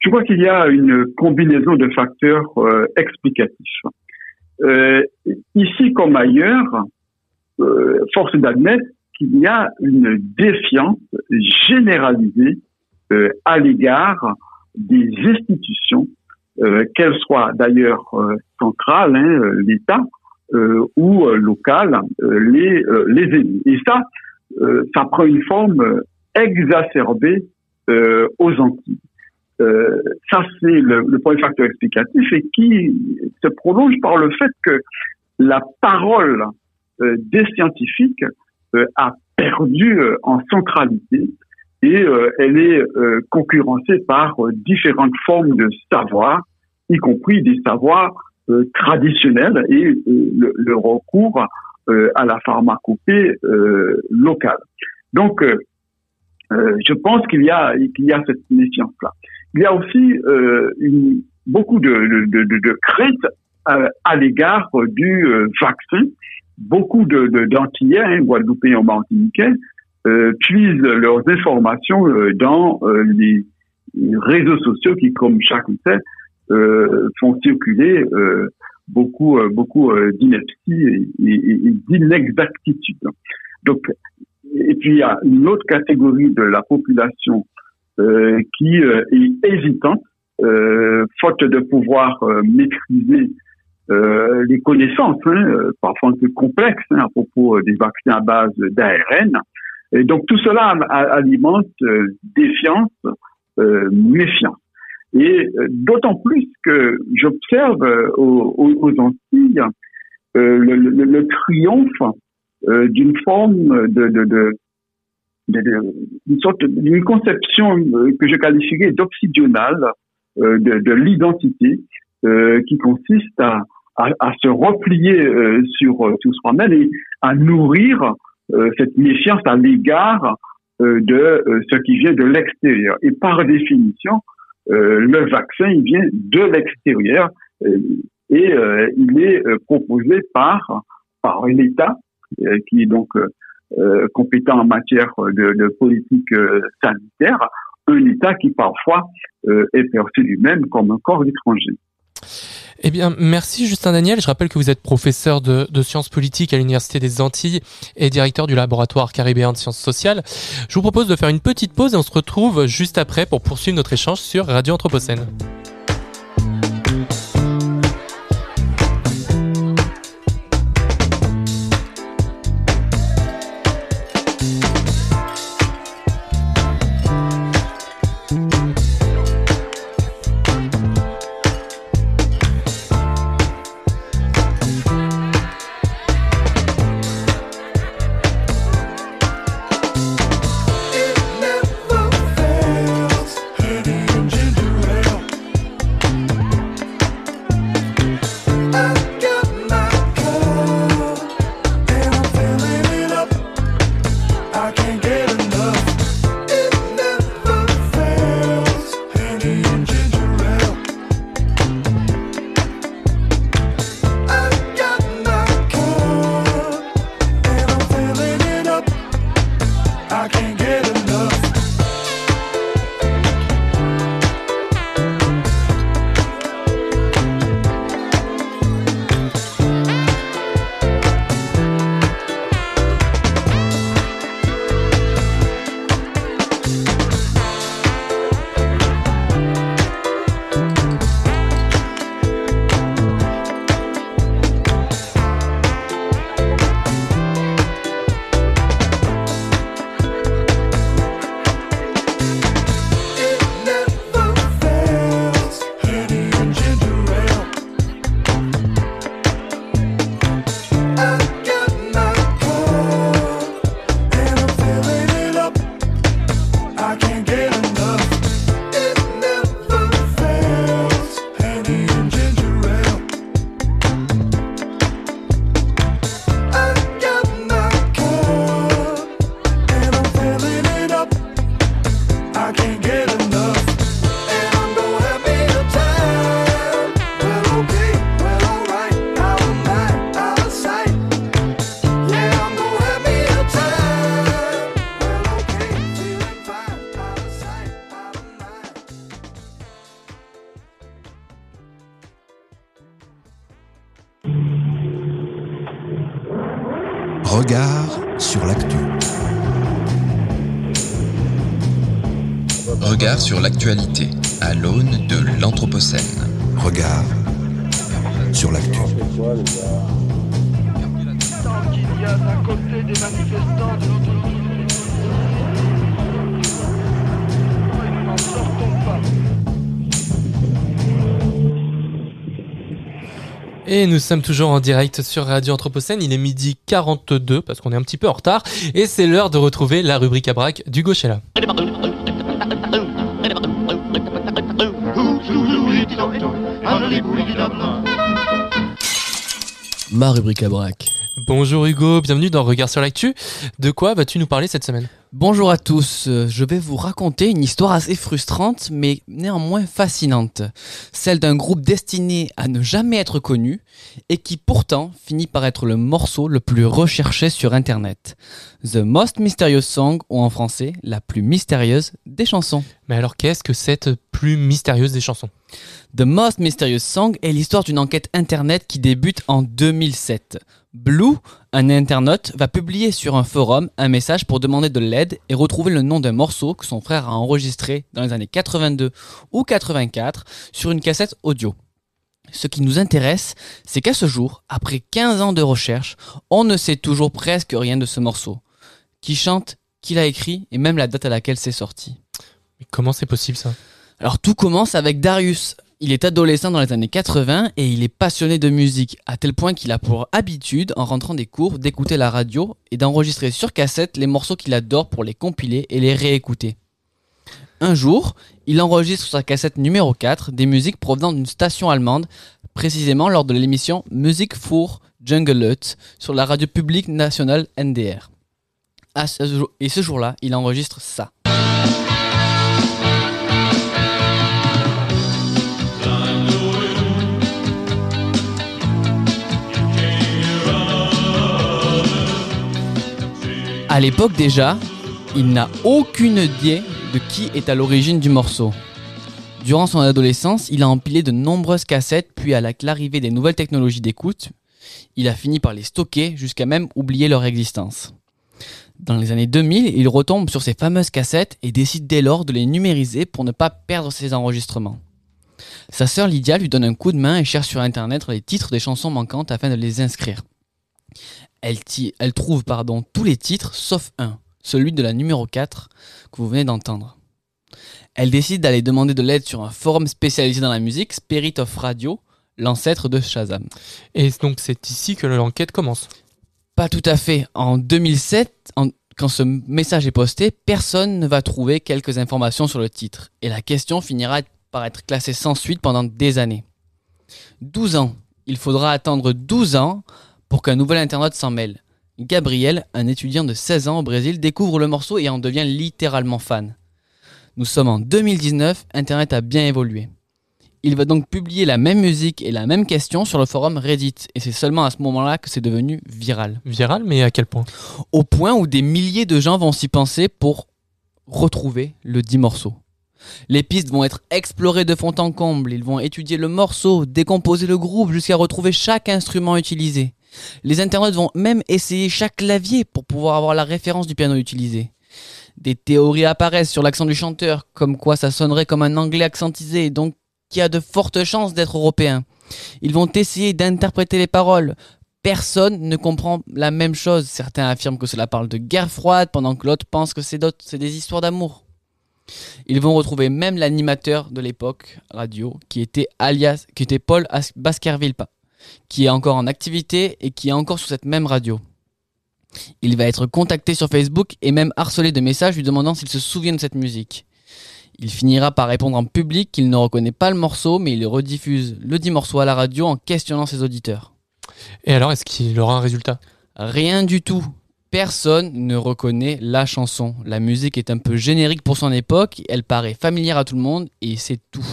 Je crois qu'il y a une combinaison de facteurs euh, explicatifs. Euh, ici comme ailleurs, euh, force d'admettre qu'il y a une défiance généralisée à l'égard des institutions, qu'elles soient d'ailleurs centrales, hein, l'État, ou locales, les, les élus. Et ça, ça prend une forme exacerbée aux Antilles. Euh, ça, c'est le, le premier facteur explicatif et qui se prolonge par le fait que la parole euh, des scientifiques euh, a perdu euh, en centralité et euh, elle est concurrencée par différentes formes de savoir, y compris des savoirs traditionnels et le, le recours à la pharmacopée locale. Donc, je pense qu'il y a qu'il y a cette méfiance-là. Il y a aussi euh, une, beaucoup de, de, de, de crainte euh, à l'égard euh, du euh, vaccin. Beaucoup de d'Antillais, hein, Guadeloupéens ou Martiniquais, euh, puisent leurs informations euh, dans les, réseaux sociaux qui, comme chacun sait, font circuler beaucoup beaucoup d'inepties et, et- et d'inexactitudes. Donc, et puis il y a une autre catégorie de la population qui euh, est hésitante, euh, faute de pouvoir euh, maîtriser euh, les connaissances, hein, euh, parfois un peu complexes, hein, à propos euh, des vaccins à base d'ARN. Et donc tout cela alimente euh, défiance, euh, méfiance. Et euh, d'autant plus que j'observe euh, aux, aux- Antilles euh, le, le- le triomphe euh, d'une forme de, de- de- une sorte d'une conception euh, que je qualifierais d'obsidionale euh, de, de l'identité euh, qui consiste à, se replier euh, sur, sur soi-même et à nourrir cette méfiance à l'égard de ce qui vient de l'extérieur. Et par définition, le vaccin, il vient de l'extérieur et il est proposé par, par l'État, qui est donc euh, compétent en matière de, politique euh, sanitaire, un État qui parfois euh, est perçu lui-même comme un corps étranger. Eh bien, merci Justin Daniel. Je rappelle que vous êtes professeur de, de sciences politiques à l'Université des Antilles et directeur du laboratoire caribéen de sciences sociales. Je vous propose de faire une petite pause et on se retrouve juste après pour poursuivre notre échange sur Radio Anthropocène. Regard sur l'actu. Regard sur l'actualité à l'aune de l'Anthropocène. Regard sur l'actu. qu'il y a d'un côté des manifestants, de l'autre Et nous sommes toujours en direct sur Radio Anthropocène. Il est midi 42 parce qu'on est un petit peu en retard. Et c'est l'heure de retrouver la rubrique à braque du Gauchella. Ma rubrique à braque. Bonjour Hugo, bienvenue dans Regard sur l'actu. De quoi vas-tu nous parler cette semaine? Bonjour à tous, euh, je vais vous raconter une histoire assez frustrante mais néanmoins fascinante. Celle d'un groupe destiné à ne jamais être connu et qui pourtant finit par être le morceau le plus recherché sur internet. The Most Mysterious Song ou en français la plus mystérieuse des chansons. Mais alors qu'est-ce que cette plus mystérieuse des chansons? The Most Mysterious Song est l'histoire d'une enquête internet qui débute en 2007. Blue, un internaute, va publier sur un forum un message pour demander de l'aide et retrouver le nom d'un morceau que son frère a enregistré dans les années 82 ou 84 sur une cassette audio. Ce qui nous intéresse, c'est qu'à ce jour, après 15 ans de recherche, on ne sait toujours presque rien de ce morceau. Qui chante, qui l'a écrit et même la date à laquelle c'est sorti. Mais comment c'est possible ça? Alors tout commence avec Darius. Il est adolescent dans les années 80 et il est passionné de musique, à tel point qu'il a pour habitude, en rentrant des cours, d'écouter la radio et d'enregistrer sur cassette les morceaux qu'il adore pour les compiler et les réécouter. Un jour, il enregistre sur sa cassette numéro 4 des musiques provenant d'une station allemande, précisément lors de l'émission Musique pour Jungle sur la radio publique nationale NDR. Et ce jour-là, il enregistre ça. À l'époque déjà, il n'a aucune idée qui est à l'origine du morceau. Durant son adolescence, il a empilé de nombreuses cassettes, puis à la- l'arrivée des nouvelles technologies d'écoute, il a fini par les stocker jusqu'à même oublier leur existence. Dans les années 2000, il retombe sur ces fameuses cassettes et décide dès lors de les numériser pour ne pas perdre ses enregistrements. Sa sœur Lydia lui donne un coup de main et cherche sur internet les titres des chansons manquantes afin de les inscrire. Elle, elle trouve pardon, tous les titres sauf un, celui de la numéro 4 que vous venez d'entendre. Elle décide d'aller demander de l'aide sur un forum spécialisé dans la musique, Spirit of Radio, l'ancêtre de Shazam. Et donc c'est ici que l'enquête commence. Pas tout à fait. En 2007, en- quand ce message est posté, personne ne va trouver quelques informations sur le titre. Et la question finira par être classée sans suite pendant des années. 12 ans. Il faudra attendre 12 ans pour qu'un nouvel internaute s'en mêle. Gabriel, un étudiant de 16 ans au Brésil, découvre le morceau et en devient littéralement fan. Nous sommes en 2019, Internet a bien évolué. Il va donc publier la même musique et la même question sur le forum Reddit. Et c'est seulement à ce moment-là que c'est devenu viral. Viral, mais à quel point? Au point où des milliers de gens vont s'y penser pour retrouver le dit morceau. Les pistes vont être explorées de fond en comble, ils vont étudier le morceau, décomposer le groupe jusqu'à retrouver chaque instrument utilisé. Les internautes vont même essayer chaque clavier pour pouvoir avoir la référence du piano utilisé. Des théories apparaissent sur l'accent du chanteur, comme quoi ça sonnerait comme un anglais accentisé, donc qui a de fortes chances d'être européen. Ils vont essayer d'interpréter les paroles. Personne ne comprend la même chose. Certains affirment que cela parle de guerre froide, pendant que l'autre pense que c'est des histoires d'amour. Ils vont retrouver même l'animateur de l'époque radio, qui était alias, qui était Paul As- Baskerville, qui est encore en activité et qui est encore sur cette même radio. Il va être contacté sur Facebook et même harcelé de messages lui demandant s'il se souvient de cette musique. Il finira par répondre en public qu'il ne reconnaît pas le morceau, mais il rediffuse le dit morceau à la radio en questionnant ses auditeurs. Et alors, est-ce qu'il aura un résultat? Rien du tout. Personne ne reconnaît la chanson. La musique est un peu générique pour son époque, elle paraît familière à tout le monde et c'est tout.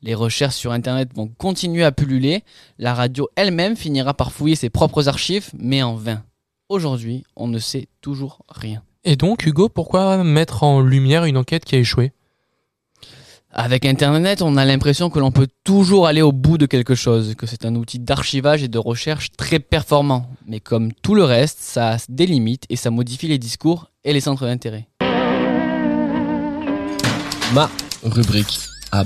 Les recherches sur Internet vont continuer à pulluler, la radio elle-même finira par fouiller ses propres archives, mais en vain. Aujourd'hui, on ne sait toujours rien. Et donc, Hugo, pourquoi mettre en lumière une enquête qui a échoué? Avec Internet, on a l'impression que l'on peut toujours aller au bout de quelque chose, que c'est un outil d'archivage et de recherche très performant. Mais comme tout le reste, ça a des limites et ça modifie les discours et les centres d'intérêt. Ma rubrique à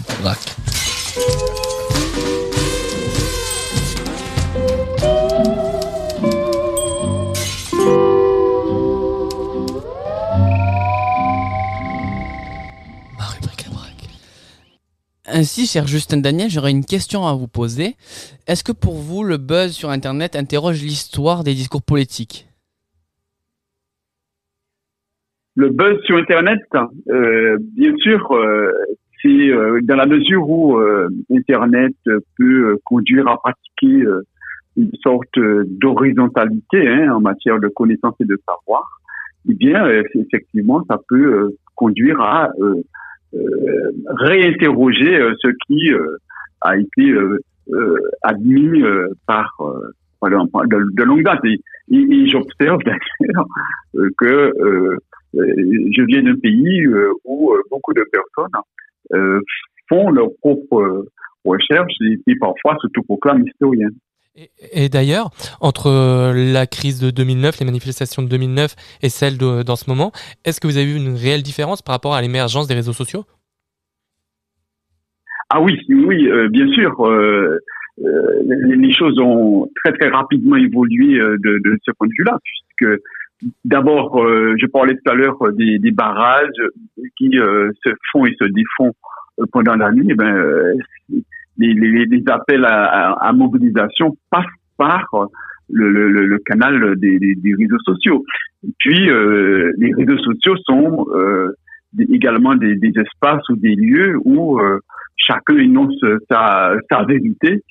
Ainsi, cher Justin Daniel, j'aurais une question à vous poser. Est-ce que pour vous, le buzz sur Internet interroge l'histoire des discours politiques? Le buzz sur Internet, euh, bien sûr, euh, c'est euh, dans la mesure où Internet peut conduire à pratiquer une sorte d'horizontalité hein, en matière de connaissance et de savoir. Eh bien, effectivement, ça peut conduire à réinterroger euh, ce qui euh, a été euh, euh, admis euh, par euh, de, longue date. Et, j'observe d'ailleurs euh, que euh, euh, je viens d'un pays euh, où euh, beaucoup de personnes euh, font leurs propres euh, recherches et, parfois s'autoproclament historiens. Et, d'ailleurs, entre euh, la crise de 2009, les manifestations de 2009 et celles de, dans ce moment, est-ce que vous avez vu une réelle différence par rapport à l'émergence des réseaux sociaux? Ah oui, oui, euh, bien sûr. euh, les, choses ont très très rapidement évolué de, ce point de vue-là, puisque d'abord, je parlais tout à l'heure des, barrages qui se font et se défont pendant la nuit. Eh ben, les, appels à, mobilisation passent par le, canal des, réseaux sociaux. Puis, euh, les réseaux sociaux sont euh, également des, espaces ou des lieux où euh, chacun énonce sa, vérité,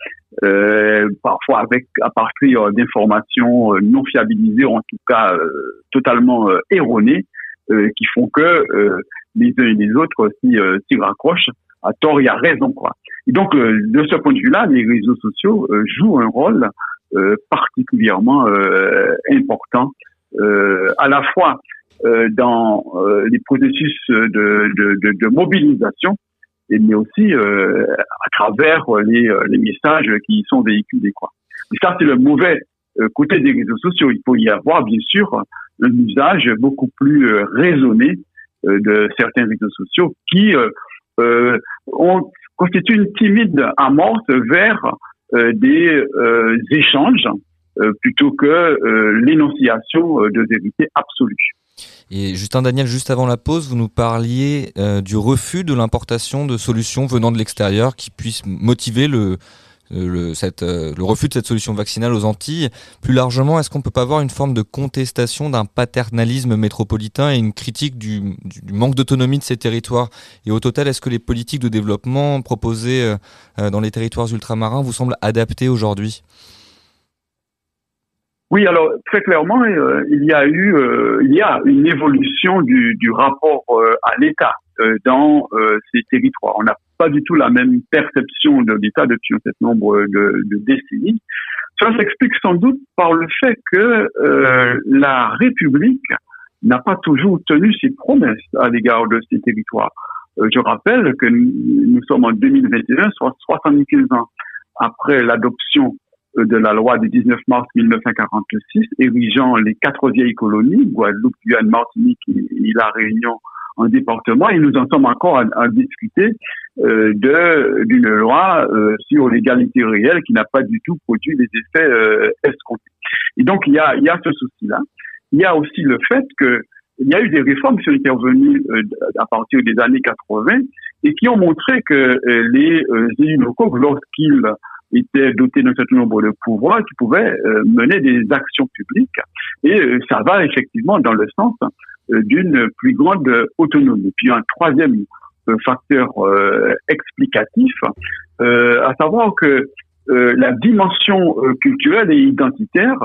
parfois à partir d'informations non fiabilisées, ou en tout cas totalement erronées, qui font que les uns et les autres s'y s'y raccrochent à tort et à raison. Quoi. Et donc, euh, de ce point de vue-là, les réseaux sociaux euh, jouent un rôle euh, particulièrement important, à la fois dans les processus de, mobilisation, mais aussi à travers les, messages qui y sont véhiculés. Quoi. Et ça, c'est le mauvais côté des réseaux sociaux. Il faut y avoir, bien sûr, un usage beaucoup plus raisonné de certains réseaux sociaux qui ont, constituent une timide amorce vers euh, des euh, échanges euh, plutôt que l'énonciation de vérité absolue. Et Justin Daniel, juste avant la pause, vous nous parliez du refus de l'importation de solutions venant de l'extérieur qui puissent motiver le, le, cette, euh, le refus de cette solution vaccinale aux Antilles. Plus largement, est-ce qu'on ne peut pas avoir une forme de contestation d'un paternalisme métropolitain et une critique du, du- manque d'autonomie de ces territoires? Et au total, est-ce que les politiques de développement proposées euh, euh, dans les territoires ultramarins vous semblent adaptées aujourd'hui? Oui, alors très clairement, euh, il y a eu, euh, il y a une évolution du, rapport euh, à l'État euh, dans euh, ces territoires. On pas du tout la même perception de l'État depuis un certain nombre de, décennies. Cela s'explique sans doute par le fait que euh, la République n'a pas toujours tenu ses promesses à l'égard de ces territoires. Euh, je rappelle que nous, sommes en 2021, soit 75 ans après l'adoption euh, de la loi du 19 mars 1946, érigeant les quatre vieilles colonies, Guadeloupe, Guyane, Martinique et La Réunion en département, et nous en sommes encore à, discuter euh, d'une loi euh, sur l'égalité réelle qui n'a pas du tout produit les effets euh, escomptés. Et donc il y a y a ce souci-là. Il y a aussi le fait que il y a eu des réformes qui sont intervenues euh, à partir des années 80 et qui ont montré que les élus locaux, lorsqu'ils étaient dotés d'un certain nombre de pouvoirs, qui pouvaient mener des actions publiques. Et ça va effectivement dans le sens d'une plus grande autonomie. Puis un troisième euh, facteur euh, explicatif, euh, à savoir que euh, la dimension euh, culturelle et identitaire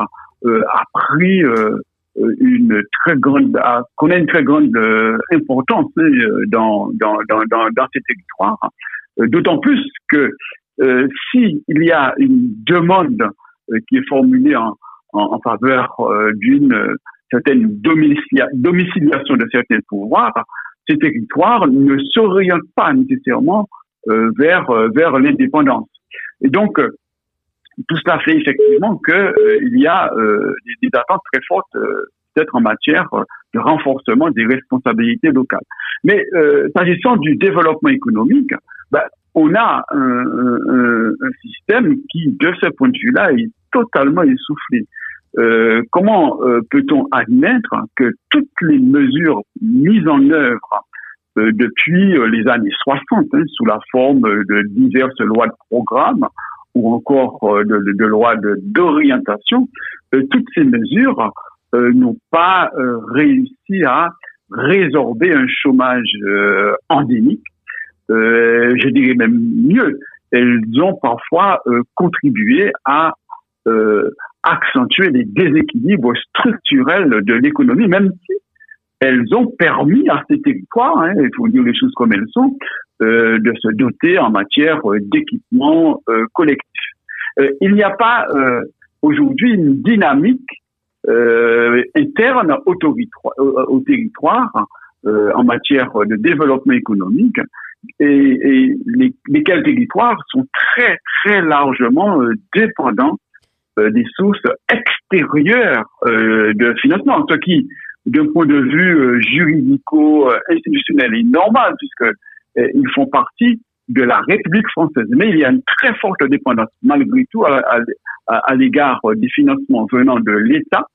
euh, a pris euh, euh, une très grande, a- connaît une très grande euh, importance euh, dans, dans, dans, dans, dans ces territoires. Euh, D'autant plus que euh, si il y a une demande euh, qui est formulée en, en, en faveur euh, d'une euh, certaine domicilia- domiciliation de certains pouvoirs, ces territoires ne s'orientent pas nécessairement euh, vers euh, vers l'indépendance. Et donc euh, tout cela fait effectivement que euh, il y a des, des attentes très fortes peut-être en matière de renforcement des responsabilités locales. Mais s'agissant du développement économique, ben, on a un, un- un système qui, de ce point de vue-là, est totalement essoufflé. Euh, comment euh, peut-on admettre que toutes les mesures mises en œuvre euh, depuis les années 60, hein, sous la forme de diverses lois de programme ou encore de, lois d'orientation, toutes ces mesures n'ont pas réussi à résorber un chômage endémique. Je dirais même mieux, elles ont parfois contribué à euh, accentuer les déséquilibres structurels de l'économie, même si elles ont permis à ces territoires, hein, il faut dire les choses comme elles sont, euh, de se doter en matière euh, d'équipement euh, collectif. Euh, il n'y a pas aujourd'hui une dynamique interne au territoire, au, territoire euh, en matière de développement économique et, et les, lesquels territoires sont très très largement euh, dépendants des sources extérieures euh, de financement, ce qui, d'un point de vue euh, juridico-institutionnel, est normal puisque euh, ils font partie de la République française. Mais il y a une très forte dépendance, malgré tout, à, à- à- l'égard euh, des financements venant de l'État,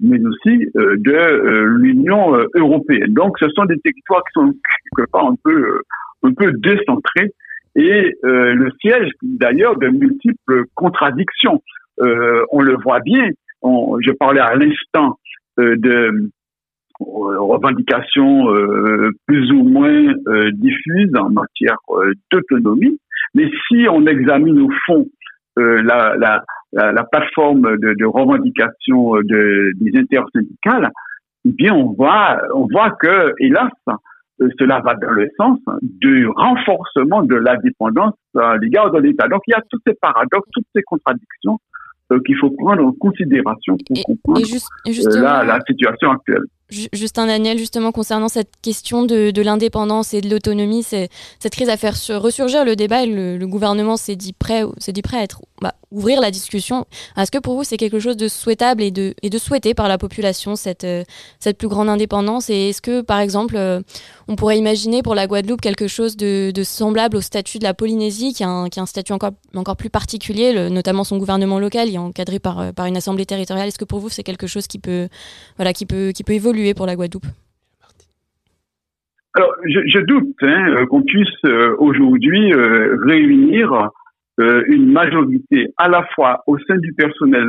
mais aussi euh, de euh, l'Union euh, européenne. Donc, ce sont des territoires qui sont quelque part un peu, euh, un peu décentrés et euh, le siège d'ailleurs de multiples contradictions. Euh, on le voit bien. Je parlais à l'instant euh, de euh, revendications euh, plus ou moins euh, diffuses en matière d'autonomie. Mais si on examine au fond la, la, la, la plateforme de, de revendication de, des intersyndicales, eh bien on voit, on voit que, hélas, cela va dans le sens du renforcement de la dépendance à l'égard de l'État. Donc il y a tous ces paradoxes, toutes ces contradictions euh, qu'il faut prendre en considération pour comprendre Et juste, euh, justement, la, la situation actuelle. Ju- Justin Daniel, justement, concernant cette question de, de l'indépendance et de l'autonomie, cette crise a fait sur- ressurgir le débat et le, le gouvernement s'est dit prêt, s'est dit prêt à être, bah, ouvrir la discussion. Est-ce que pour vous, c'est quelque chose de souhaitable et de, et de souhaité par la population, cette, euh, cette plus grande indépendance? Et est-ce que, par exemple, euh, on pourrait imaginer pour la Guadeloupe quelque chose de, de semblable au statut de la Polynésie, qui a un, qui a un statut encore, encore plus particulier, notamment son gouvernement local, il est encadré par, euh, par une assemblée territoriale? Est-ce que pour vous, c'est quelque chose qui peut, voilà, qui peut, qui peut évoluer pour la Guadeloupe Alors, je, doute hein, euh, qu'on puisse euh, aujourd'hui euh, réunir une majorité à la fois au sein du personnel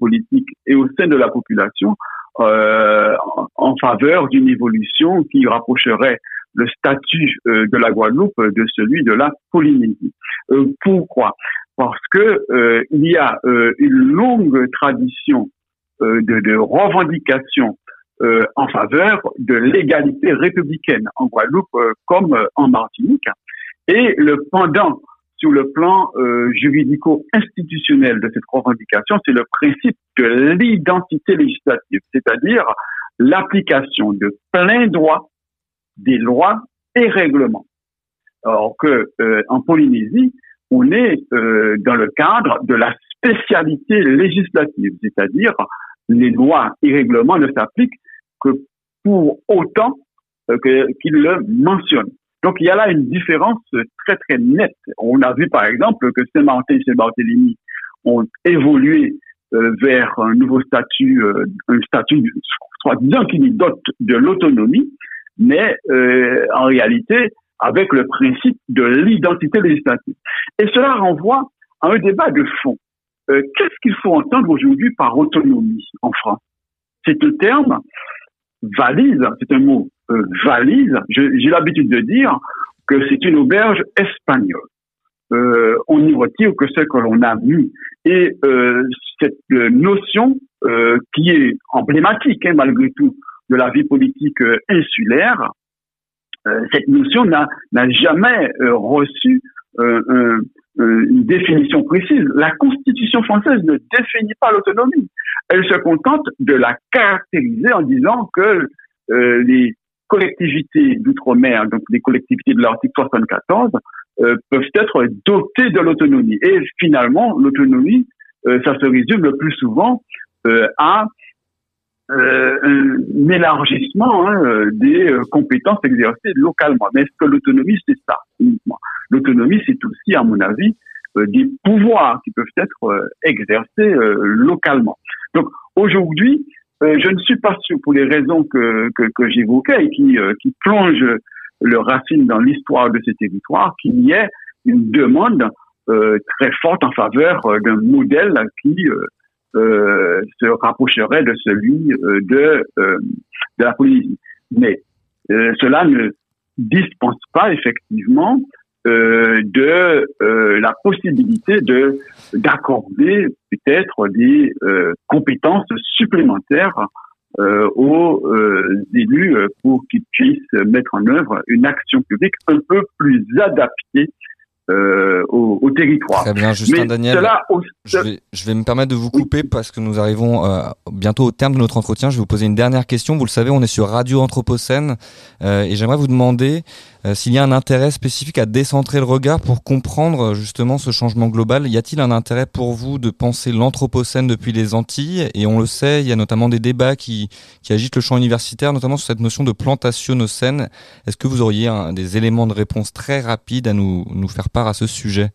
politique et au sein de la population en, faveur d'une évolution qui rapprocherait le statut de la Guadeloupe de celui de la Polynésie. Pourquoi? Parce que il y a une longue tradition de, de revendication euh, en faveur de l'égalité républicaine en Guadeloupe euh, comme euh, en Martinique. Et le pendant sur le plan euh, juridico-institutionnel de cette revendication, c'est le principe de l'identité législative, c'est-à-dire l'application de plein droit des lois et règlements. Alors que euh, en Polynésie, on est euh, dans le cadre de la spécialité législative, c'est-à-dire les lois et règlements ne s'appliquent que pour autant euh, qu'ils le mentionnent. Donc il y a là une différence très très nette. On a vu par exemple que Saint-Martin et Saint-Barthélemy ont évolué euh, vers un nouveau statut, euh, un statut soi-disant qui nous dote de l'autonomie, mais en réalité avec le principe de l'identité législative. Et cela renvoie à un débat de fond. Euh, Qu'est-ce qu'il faut entendre aujourd'hui par autonomie en France? C'est un terme valise, c'est un mot euh, valise. J'ai l'habitude de dire que c'est une auberge espagnole. Euh, on n'y retire que ce que l'on a mis. Et cette notion qui est emblématique hein, malgré tout de la vie politique insulaire, cette notion n'a jamais reçu un- une définition précise. La Constitution française ne définit pas l'autonomie. Elle se contente de la caractériser en disant que euh, les collectivités d'outre-mer, donc les collectivités de l'article 74, euh, peuvent être dotées de l'autonomie. Et finalement, l'autonomie, euh, ça se résume le plus souvent euh, à euh, un élargissement hein, euh, des euh, compétences exercées localement. Mais est-ce que l'autonomie, c'est ça L'autonomie, c'est aussi, à mon avis, des pouvoirs qui peuvent être exercés localement. Donc aujourd'hui, je ne suis pas sûr, pour les raisons que, que, que j'évoquais et qui, qui plongent le racine dans l'histoire de ces territoires, qu'il y ait une demande très forte en faveur d'un modèle qui euh, se rapprocherait de celui euh, de, euh, de la Polynésie. Mais cela ne dispense pas effectivement de la possibilité de d'accorder peut-être des compétences supplémentaires aux élus pour qu'ils puissent mettre en œuvre une action publique un peu plus adaptée euh, au, au territoire. Très bien, Justin Mais Daniel. cela Je vais, je vais me permettre de vous couper parce que nous arrivons euh, bientôt au terme de notre entretien. Je vais vous poser une dernière question. Vous le savez, on est sur Radio Anthropocène euh, et j'aimerais vous demander s'il y a un intérêt spécifique à décentrer le regard pour comprendre euh, justement ce changement global. Y a-t-il un intérêt pour vous de penser l'Anthropocène depuis les Antilles? Et on le sait, il y a notamment des débats qui, qui agitent le champ universitaire, notamment sur cette notion de plantationnocène. Est-ce que vous auriez des éléments de réponse très rapides à nous, nous faire part à ce sujet?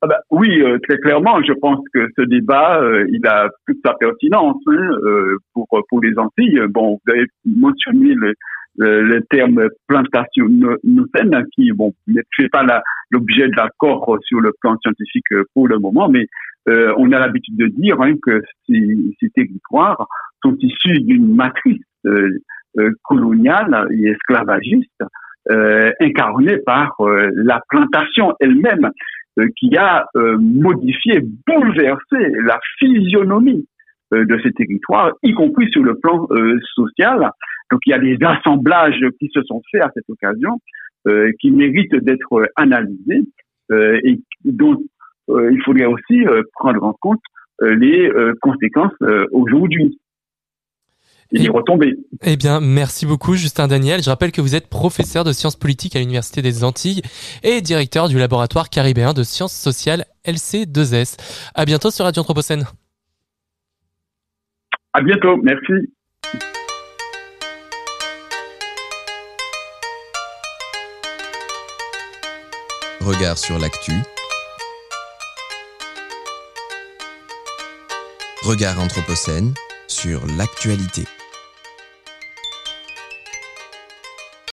Ah bah, oui, euh, très clairement, je pense que ce débat, euh, il a toute sa pertinence hein, euh, pour pour les Antilles. Bon, vous avez mentionné le, le, terme plantation no- nocène, qui bon ne fait pas l'objet d'accords sur le plan scientifique pour le moment, mais euh, on a l'habitude de dire hein, que ces, ces territoires sont issus d'une matrice euh, euh, coloniale et esclavagiste euh, incarnée par la plantation elle-même qui a modifié, bouleversé la physionomie de ces territoires, y compris sur le plan social. Donc il y a des assemblages qui se sont faits à cette occasion, euh, qui méritent d'être euh, analysés euh, et dont euh, il faudrait aussi prendre en compte les conséquences aujourd'hui et les retombées. Eh bien, merci beaucoup, Justin Daniel. Je rappelle que vous êtes professeur de sciences politiques à l'Université des Antilles et directeur du laboratoire caribéen de sciences sociales LC2S. À bientôt sur Radio Anthropocène. À bientôt, merci. Regard sur l'actu. Regard Anthropocène sur l'actualité.